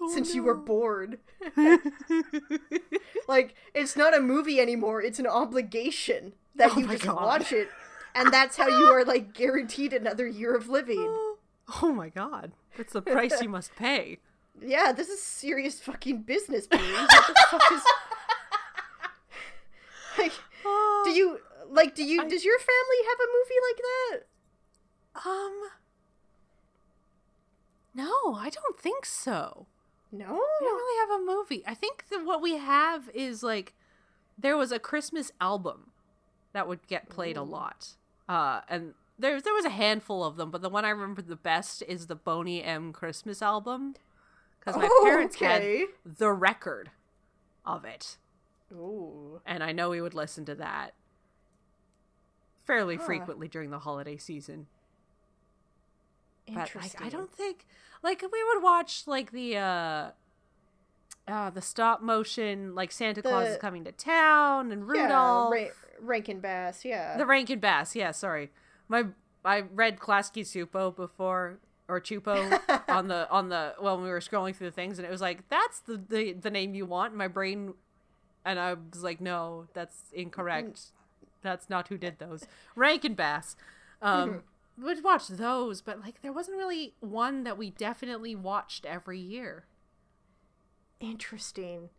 Oh, since you were no. born? Like it's not a movie anymore; it's an obligation that Oh you just God. watch it, and that's how you are like guaranteed another year of living. oh my god, that's the price you must pay. Yeah, this is serious fucking business, Brie. What the fuck is? Like, do you like? Do you? I- Does your family have a movie like that? Um. No, I don't think so. No. We don't really have a movie. I think that what we have is like there was a Christmas album that would get played a lot. Uh and there there was a handful of them, but the one I remember the best is the Boney M Christmas album cuz my Oh, parents okay. had the record of it. Ooh. And I know we would listen to that fairly Huh. frequently during the holiday season. But like, I don't think like we would watch like the uh uh the stop motion like Santa Claus is coming to town and Yeah, Rudolph. Ra- Rankin Bass. Yeah. The Rankin Bass, yeah, sorry. My I read Klasky Supo before or Chupo on the on the when we were scrolling through the things and it was like that's the the, the name you want. And my brain and I was like, no, that's incorrect. That's not who did those. Rankin Bass. Um would watch those, but like there wasn't really one that we definitely watched every year. Interesting.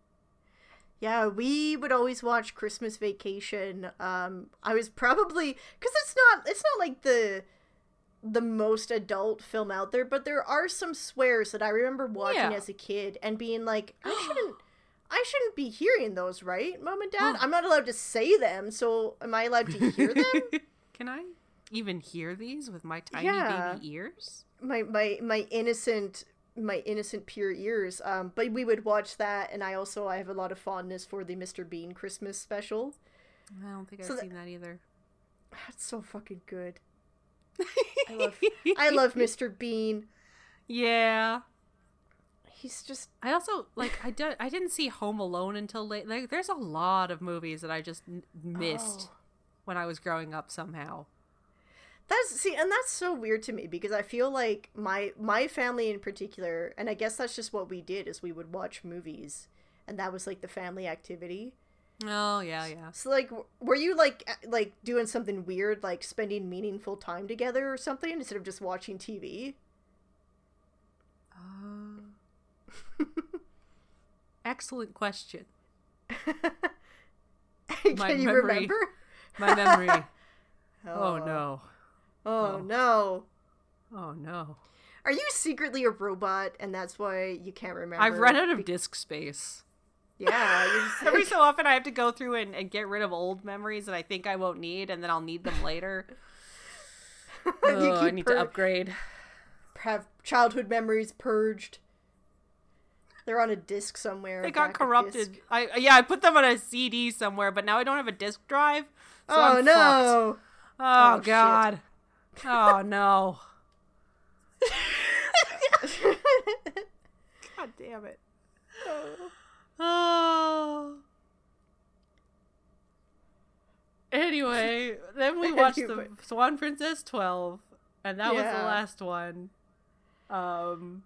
Yeah, we would always watch Christmas Vacation. Um, I was probably because it's not it's not like the the most adult film out there, but there are some swears that I remember watching Yeah. as a kid and being like, I shouldn't. I shouldn't be hearing those, right, Mom and Dad? I'm not allowed to say them, so am I allowed to hear them? Can I even hear these with my tiny Yeah. baby ears? my my my innocent my innocent pure ears um but we would watch that and i also i have a lot of fondness for the mr bean christmas special I don't think I've So seen that either. that's so fucking good i love i love mr bean Yeah. he's just I also like I did I didn't see Home Alone until late. Like there's a lot of movies that I just n- missed Oh. when I was growing up somehow. That's see and that's so weird to me because i feel like my my family in particular and i guess that's just what we did is we would watch movies and that was like the family activity Oh yeah, yeah. So like, were you like like doing something weird, like spending meaningful time together or something, instead of just watching TV? Uh, excellent question. Can My you memory- remember? My memory. oh no. Oh, Oh. no! Oh no. Are you secretly a robot, and that's why you can't remember? I've run out of Be- disk space. yeah, Every so often I have to go through and, and get rid of old memories that I think I won't need and then I'll need them later. you I need pur- to upgrade. have childhood memories purged. They're on a disc somewhere. They got corrupted. I yeah, I put them on a CD somewhere, but now I don't have a disk drive. So oh I'm no! fucked. Oh, Oh, shit. Oh no. God damn it. Oh. Anyway, then we watched the Swan Princess 12, and that was the last one. Um,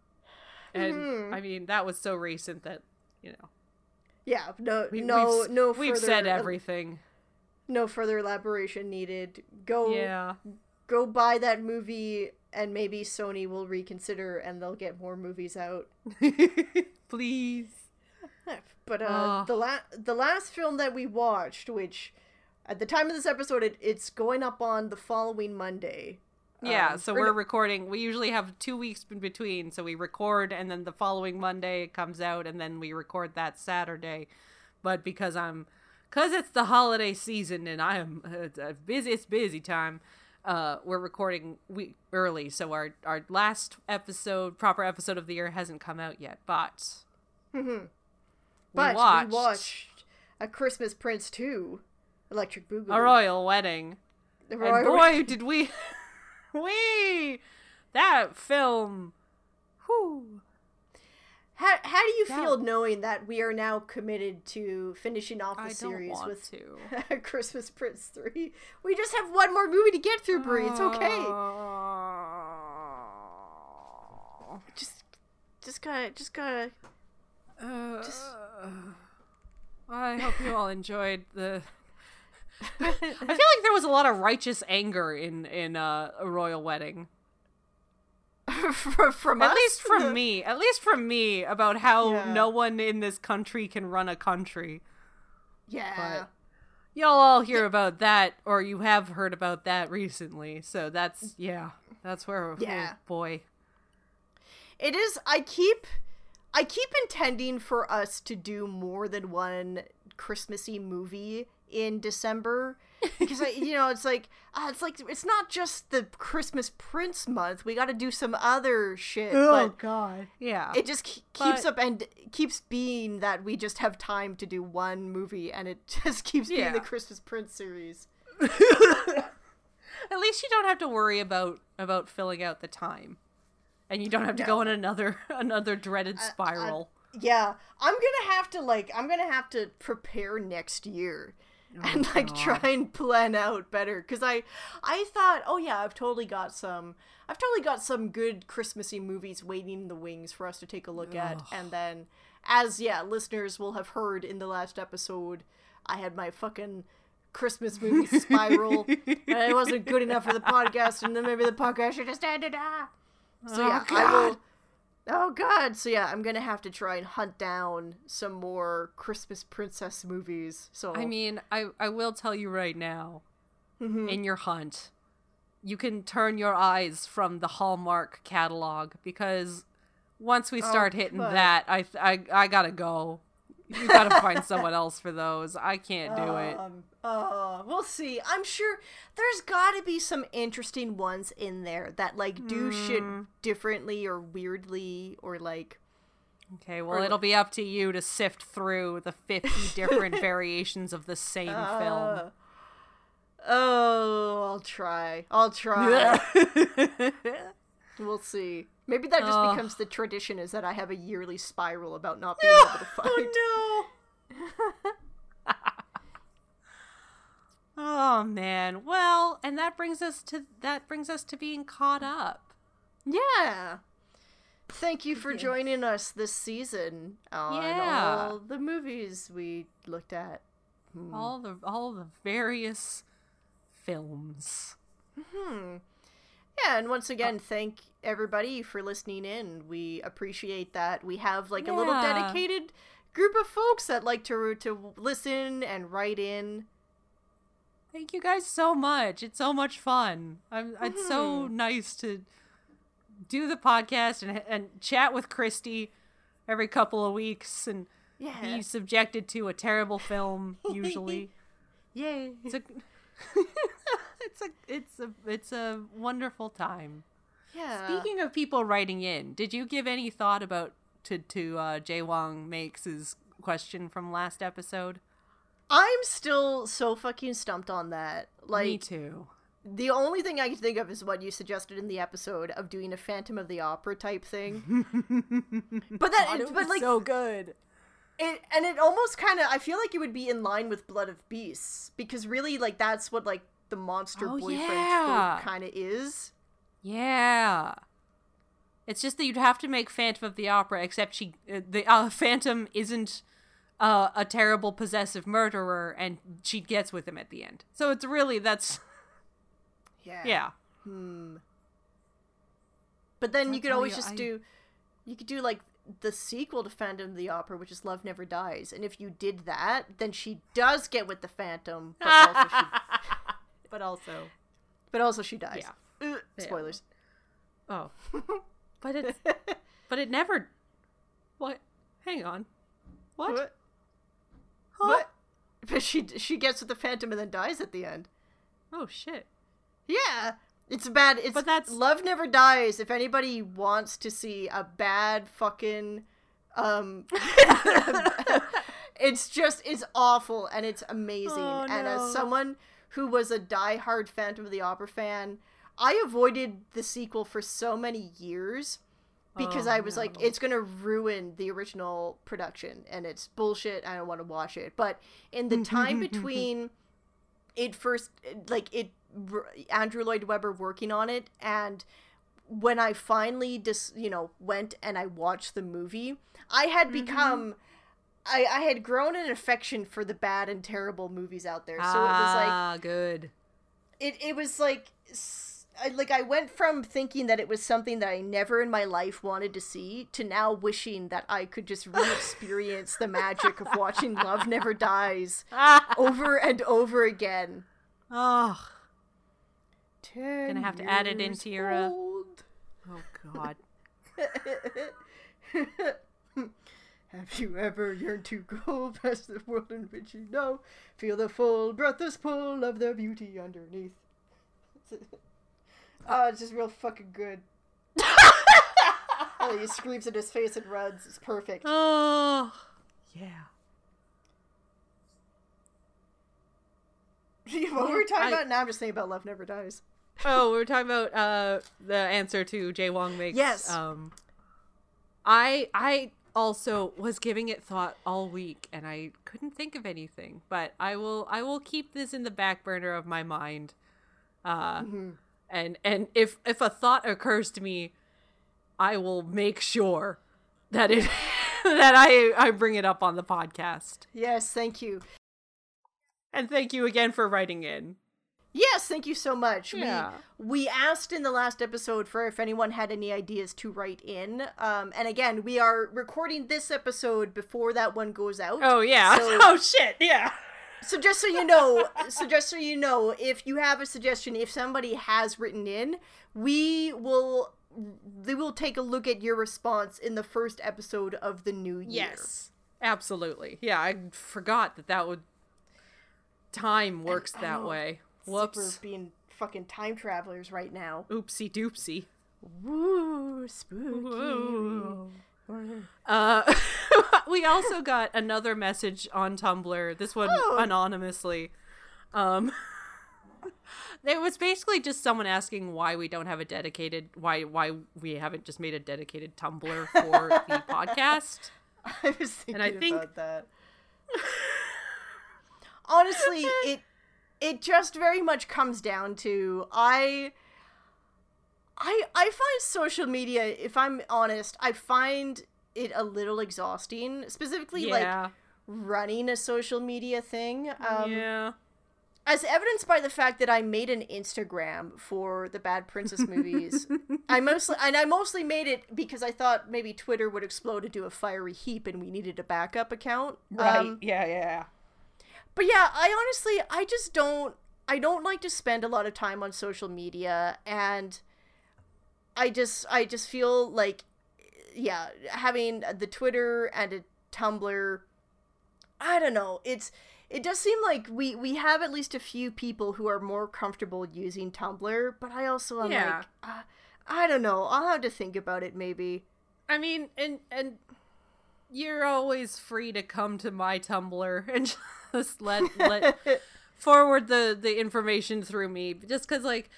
and Mhm. I mean, that was so recent that, you know, yeah, no, we, no, we've, no. we've said everything. No further elaboration needed. Go, Yeah. Go buy that movie, and maybe Sony will reconsider, and they'll get more movies out. Please. But uh, Ugh. the la- the last film that we watched, which At the time of this episode, it, it's going up on the following Monday. Yeah, Um, so we're no- recording. We usually have two weeks in between. So we record, and then the following Monday it comes out, and then we record that Saturday. But because I'm, because it's the holiday season, and I am it's a busy, it's busy time. Uh, we're recording we early, so our our last episode, proper episode of the year, hasn't come out yet. But Mhm. we But watched, we watched A Christmas Prince 2, Electric Boogaloo. a royal wedding. The And Royal- boy, did we, we, that film, whew. How, how do you Yeah. feel knowing that we are now committed to finishing off the I series with. Christmas Prince 3? We just have one more movie to get through, Brie. It's okay. Just just gotta just gotta Uh, I hope you all enjoyed the. I feel like there was a lot of righteous anger in in uh, a royal wedding. from, At us? least from me. At least from me about how Yeah. no one in this country can run a country. Yeah. Y'all all hear about that, or you have heard about that recently. So that's yeah, that's where. Oh, yeah. Oh boy. It is I keep I keep intending for us to do more than one Christmassy movie in December because I you know it's like uh, it's like it's not just the Christmas Prince month. We got to do some other shit. but God. Yeah. it just ke- keeps But- up and keeps being that we just have time to do one movie and it just keeps being the Christmas Prince series. At least you don't have to worry about about filling out the time, and you don't have to go No. in another another dreaded spiral. Yeah, I'm gonna have to like I'm gonna have to prepare next year and like God. try and plan out better because I I thought oh yeah I've totally got some I've totally got some good Christmassy movies waiting in the wings for us to take a look at and then as yeah listeners will have heard in the last episode I had my fucking Christmas movie spiral and it wasn't good enough for the podcast and then maybe the podcast should have ended ah. So Oh, yeah, I will. Oh god. So yeah, I'm gonna have to try and hunt down some more Christmas princess movies. So I mean, I I will tell you right now, Mhm. in your hunt, you can turn your eyes from the Hallmark catalog because once we start hitting but- that, I I I gotta go. You gotta find someone else for those. I can't do it. Um, uh, we'll see. I'm sure there's got to be some interesting ones in there that like do shit Hmm. differently or weirdly or like. Okay, well, or- it'll be up to you to sift through the 50 different variations of the same film. uh, oh, I'll try. I'll try. we'll see. Maybe that just Ugh. becomes the tradition is that I have a yearly spiral about not being able to find. oh no. oh man. Well, and that brings us to that brings us to being caught up. Yeah. Thank you for joining us this season on Yeah. all the movies we looked at. Hmm. All the all the various films. Hmm. Yeah, and once again, thank everybody for listening in. We appreciate that. We have like a little dedicated group of folks that like to to listen and write in. Thank you guys so much. It's so much fun. I'm, It's so mm-hmm. nice to do the podcast and and chat with Kristi every couple of weeks and Yeah. be subjected to a terrible film usually. Yay. It's a it's a it's a it's a wonderful time. Yeah. Speaking of people writing in, did you give any thought about to to uh, Jay Wong makes his question from last episode? I'm still so fucking stumped on that. Like Me too. The only thing I can think of is what you suggested in the episode of doing a Phantom of the Opera type thing. but that, it, but like, so good. it, and it almost kind of, I feel like it would be in line with Blood of Beasts because really, like, that's what like the monster Oh, boyfriend yeah. kind of is. Yeah. It's just that you'd have to make Phantom of the Opera, except she, uh, the uh, Phantom isn't uh, a terrible possessive murderer, and she gets with him at the end. So it's really that's Yeah. yeah. Hmm. But then you could always you, just I- do, you could do like the sequel to Phantom of the Opera, which is Love Never Dies. And if you did that, then she does get with the Phantom, but also she, but also, but also she dies. Yeah. Spoilers. oh, but it's but it never. What? Hang on. What? What? Huh? What? But she she gets with the Phantom and then dies at the end. Oh shit. Yeah. It's bad. It's But that's- Love Never Dies. If anybody wants to see a bad fucking um it's just it's awful and it's amazing. Oh, and no. as someone who was a diehard Phantom of the Opera fan, I avoided the sequel for so many years because Oh, I was like, it's gonna ruin the original production and it's bullshit. I don't want to watch it. But in the time between it first, like it, Andrew Lloyd Webber working on it, and when I finally just you know went and I watched the movie, I had become. I, I had grown an affection for the bad and terrible movies out there. So it was like ah, good. it it was like s- I, like I went from thinking that it was something that I never in my life wanted to see to now wishing that I could just re-experience the magic of watching Love Never Dies over and over again. Oh, Ten Gonna have to add it into your, uh, old. oh god. Have you ever yearned to go past the world in which you know? Feel the full breathless pull of the beauty underneath. Oh, it's just real fucking good. oh, he screams in his face and runs. It's perfect. Oh, yeah. what were we talking I- about? Now I'm just thinking about Love Never Dies. Oh, we were talking about uh the answer to Jay Wong makes. Yes. Um, I I also was giving it thought all week and I couldn't think of anything, but I will I will keep this in the back burner of my mind. Uh, and and if if a thought occurs to me, I will make sure that it that I I bring it up on the podcast. Yes, thank you. And thank you again for writing in. Yes, thank you so much. Yeah. We we asked in the last episode for if anyone had any ideas to write in. Um, and again, we are recording this episode before that one goes out. Oh yeah. So- oh shit. Yeah. So just so you know, so just so you know, if you have a suggestion, if somebody has written in, we will they will take a look at your response in the first episode of the new year. Yes, absolutely. Yeah, I forgot that that would time works I that know. way. Super Whoops. being fucking time travelers right now. Oopsie doopsie. Woo, spooky. Uh, we also got another message on Tumblr. This one Oh. anonymously. Um, it was basically just someone asking why we don't have a dedicated why why we haven't just made a dedicated Tumblr for the podcast. I was thinking I think- about that. Honestly, it it just very much comes down to I I I find social media, if I'm honest, I find it a little exhausting, specifically like running a social media thing. Um yeah. as evidenced by the fact that I made an Instagram for the Bad Princess movies. I mostly and I mostly made it because I thought maybe Twitter would explode into a fiery heap and we needed a backup account. Right. Um, yeah, yeah. but yeah, I honestly I just don't I don't like to spend a lot of time on social media and I just I just feel like yeah, having the Twitter and a Tumblr I don't know. It's it does seem like we we have at least a few people who are more comfortable using Tumblr, but I also am Yeah. like uh, I don't know. I'll have to think about it maybe. I mean, and and you're always free to come to my Tumblr and just let let forward the the information through me, just because like.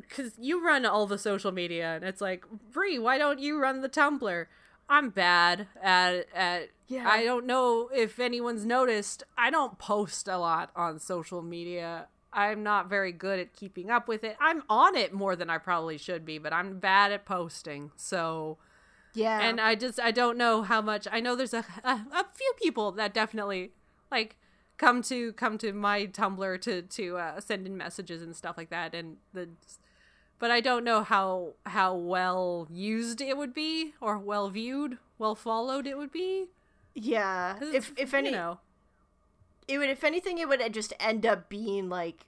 Because you run all the social media, and it's like, Brie, why don't you run the Tumblr? I'm bad at at. Yeah. I don't know if anyone's noticed. I don't post a lot on social media. I'm not very good at keeping up with it. I'm on it more than I probably should be, but I'm bad at posting. So, yeah. and I just I don't know how much. I know there's a a, a few people that definitely like come to come to my Tumblr to to uh, send in messages and stuff like that, and the but I don't know how how well used it would be or well viewed, well followed it would be. Yeah. If if any you know, it would if anything it would just end up being like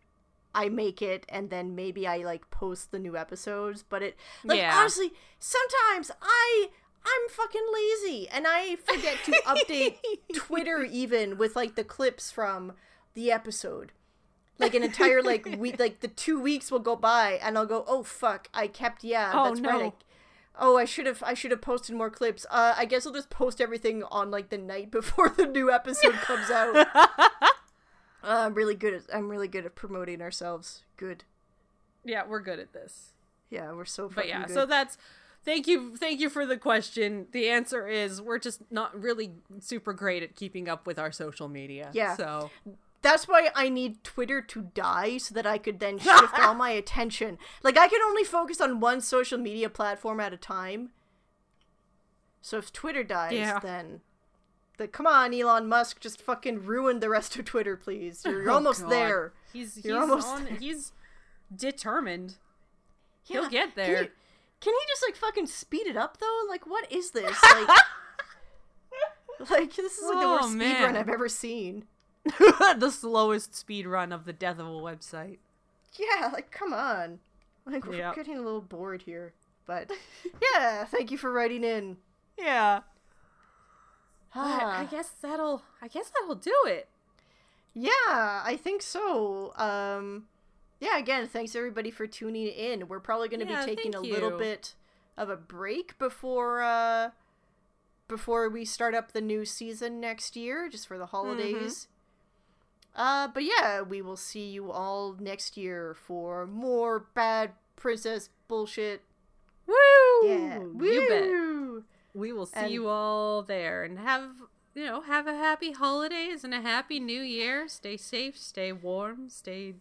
I make it and then maybe I like post the new episodes, but it like Yeah. honestly, sometimes I I'm fucking lazy and I forget to update Twitter even with like the clips from the episode. Like an entire like week like the 2 weeks will go by and I'll go, "Oh fuck, I kept yeah, Oh, that's right. I. Oh, I should have I should have posted more clips. Uh I guess I'll just post everything on like the night before the new episode comes out. Uh, I'm really good at I'm really good at promoting ourselves. Good. yeah, we're good at this. Yeah, we're so fucking But yeah, good. so that's thank you thank you for the question. The answer is we're just not really super great at keeping up with our social media. Yeah. So That's why I need Twitter to die so that I could then shift all my attention. Like I can only focus on one social media platform at a time. So if Twitter dies, Yeah. then the come on, Elon Musk, just fucking ruin the rest of Twitter, please. You're, you're Oh, almost God. there. He's he's You're almost on there. he's determined. Yeah. He'll get Can there. he, can he just like fucking speed it up though? Like what is this? Like, like this is like the Oh, worst speed man. run I've ever seen. the slowest speed run of the death of a website. Yeah, like come on. Like we're Yep. getting a little bored here. But yeah, thank you for writing in. Yeah. Ah. I guess that'll I guess that'll do it. Yeah, I think so. Um yeah, again, thanks everybody for tuning in. We're probably going to Yeah, be taking a thank little bit of a break before uh before we start up the new season next year just for the Mm-hmm. holidays. Uh but yeah, we will see you all next year for more bad princess bullshit. Woo! Yeah. You bet. Woo! We will see And- you all there and have you know, have a happy holidays and a happy new year. Stay safe, stay warm, stay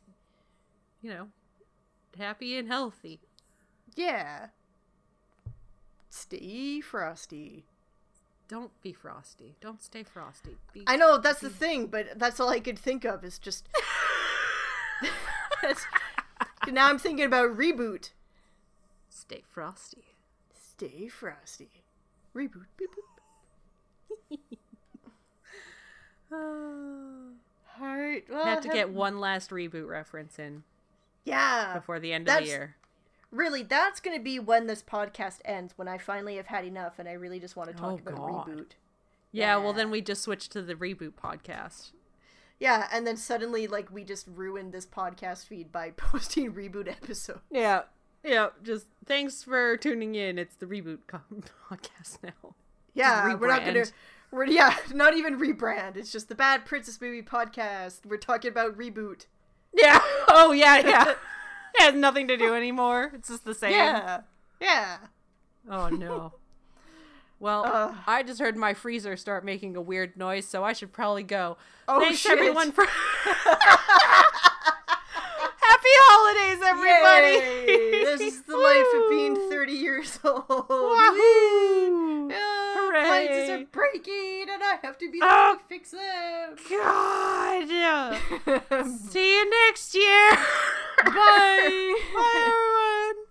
you know, happy and healthy. Yeah. Stay frosty. Don't be frosty. Don't stay frosty. Be I know that's the thing, but that's all I could think of is just. Now I'm thinking about reboot. stay frosty. Stay frosty. Reboot. Beep, boop. Right. Well, I have to get one last reboot reference in Yeah. before the end of the year. Really, that's going to be when this podcast ends. When I finally have had enough, and I really just want to talk Oh, about God. reboot. Yeah, well then we just switched to the reboot podcast. Yeah, and then suddenly, like, we just ruined this podcast feed by posting reboot episodes. Yeah. Yeah, just thanks for tuning in. It's the reboot podcast now. Yeah, we're not gonna. We're yeah, not even rebrand. It's just the Bad Princess Movie podcast. We're talking about reboot. Yeah. Oh yeah, yeah. it has nothing to do anymore. It's just the same. Yeah, yeah. Oh no. Well, Ugh. I just heard my freezer start making a weird noise, so I should probably go. Oh, Thanks shit. everyone for Happy holidays, everybody. Yay! this is the life of being thirty years old. Wahoo! Yeah appliances are breaking and I have to be oh, to fix them. God. See you next year. Bye. Bye, everyone.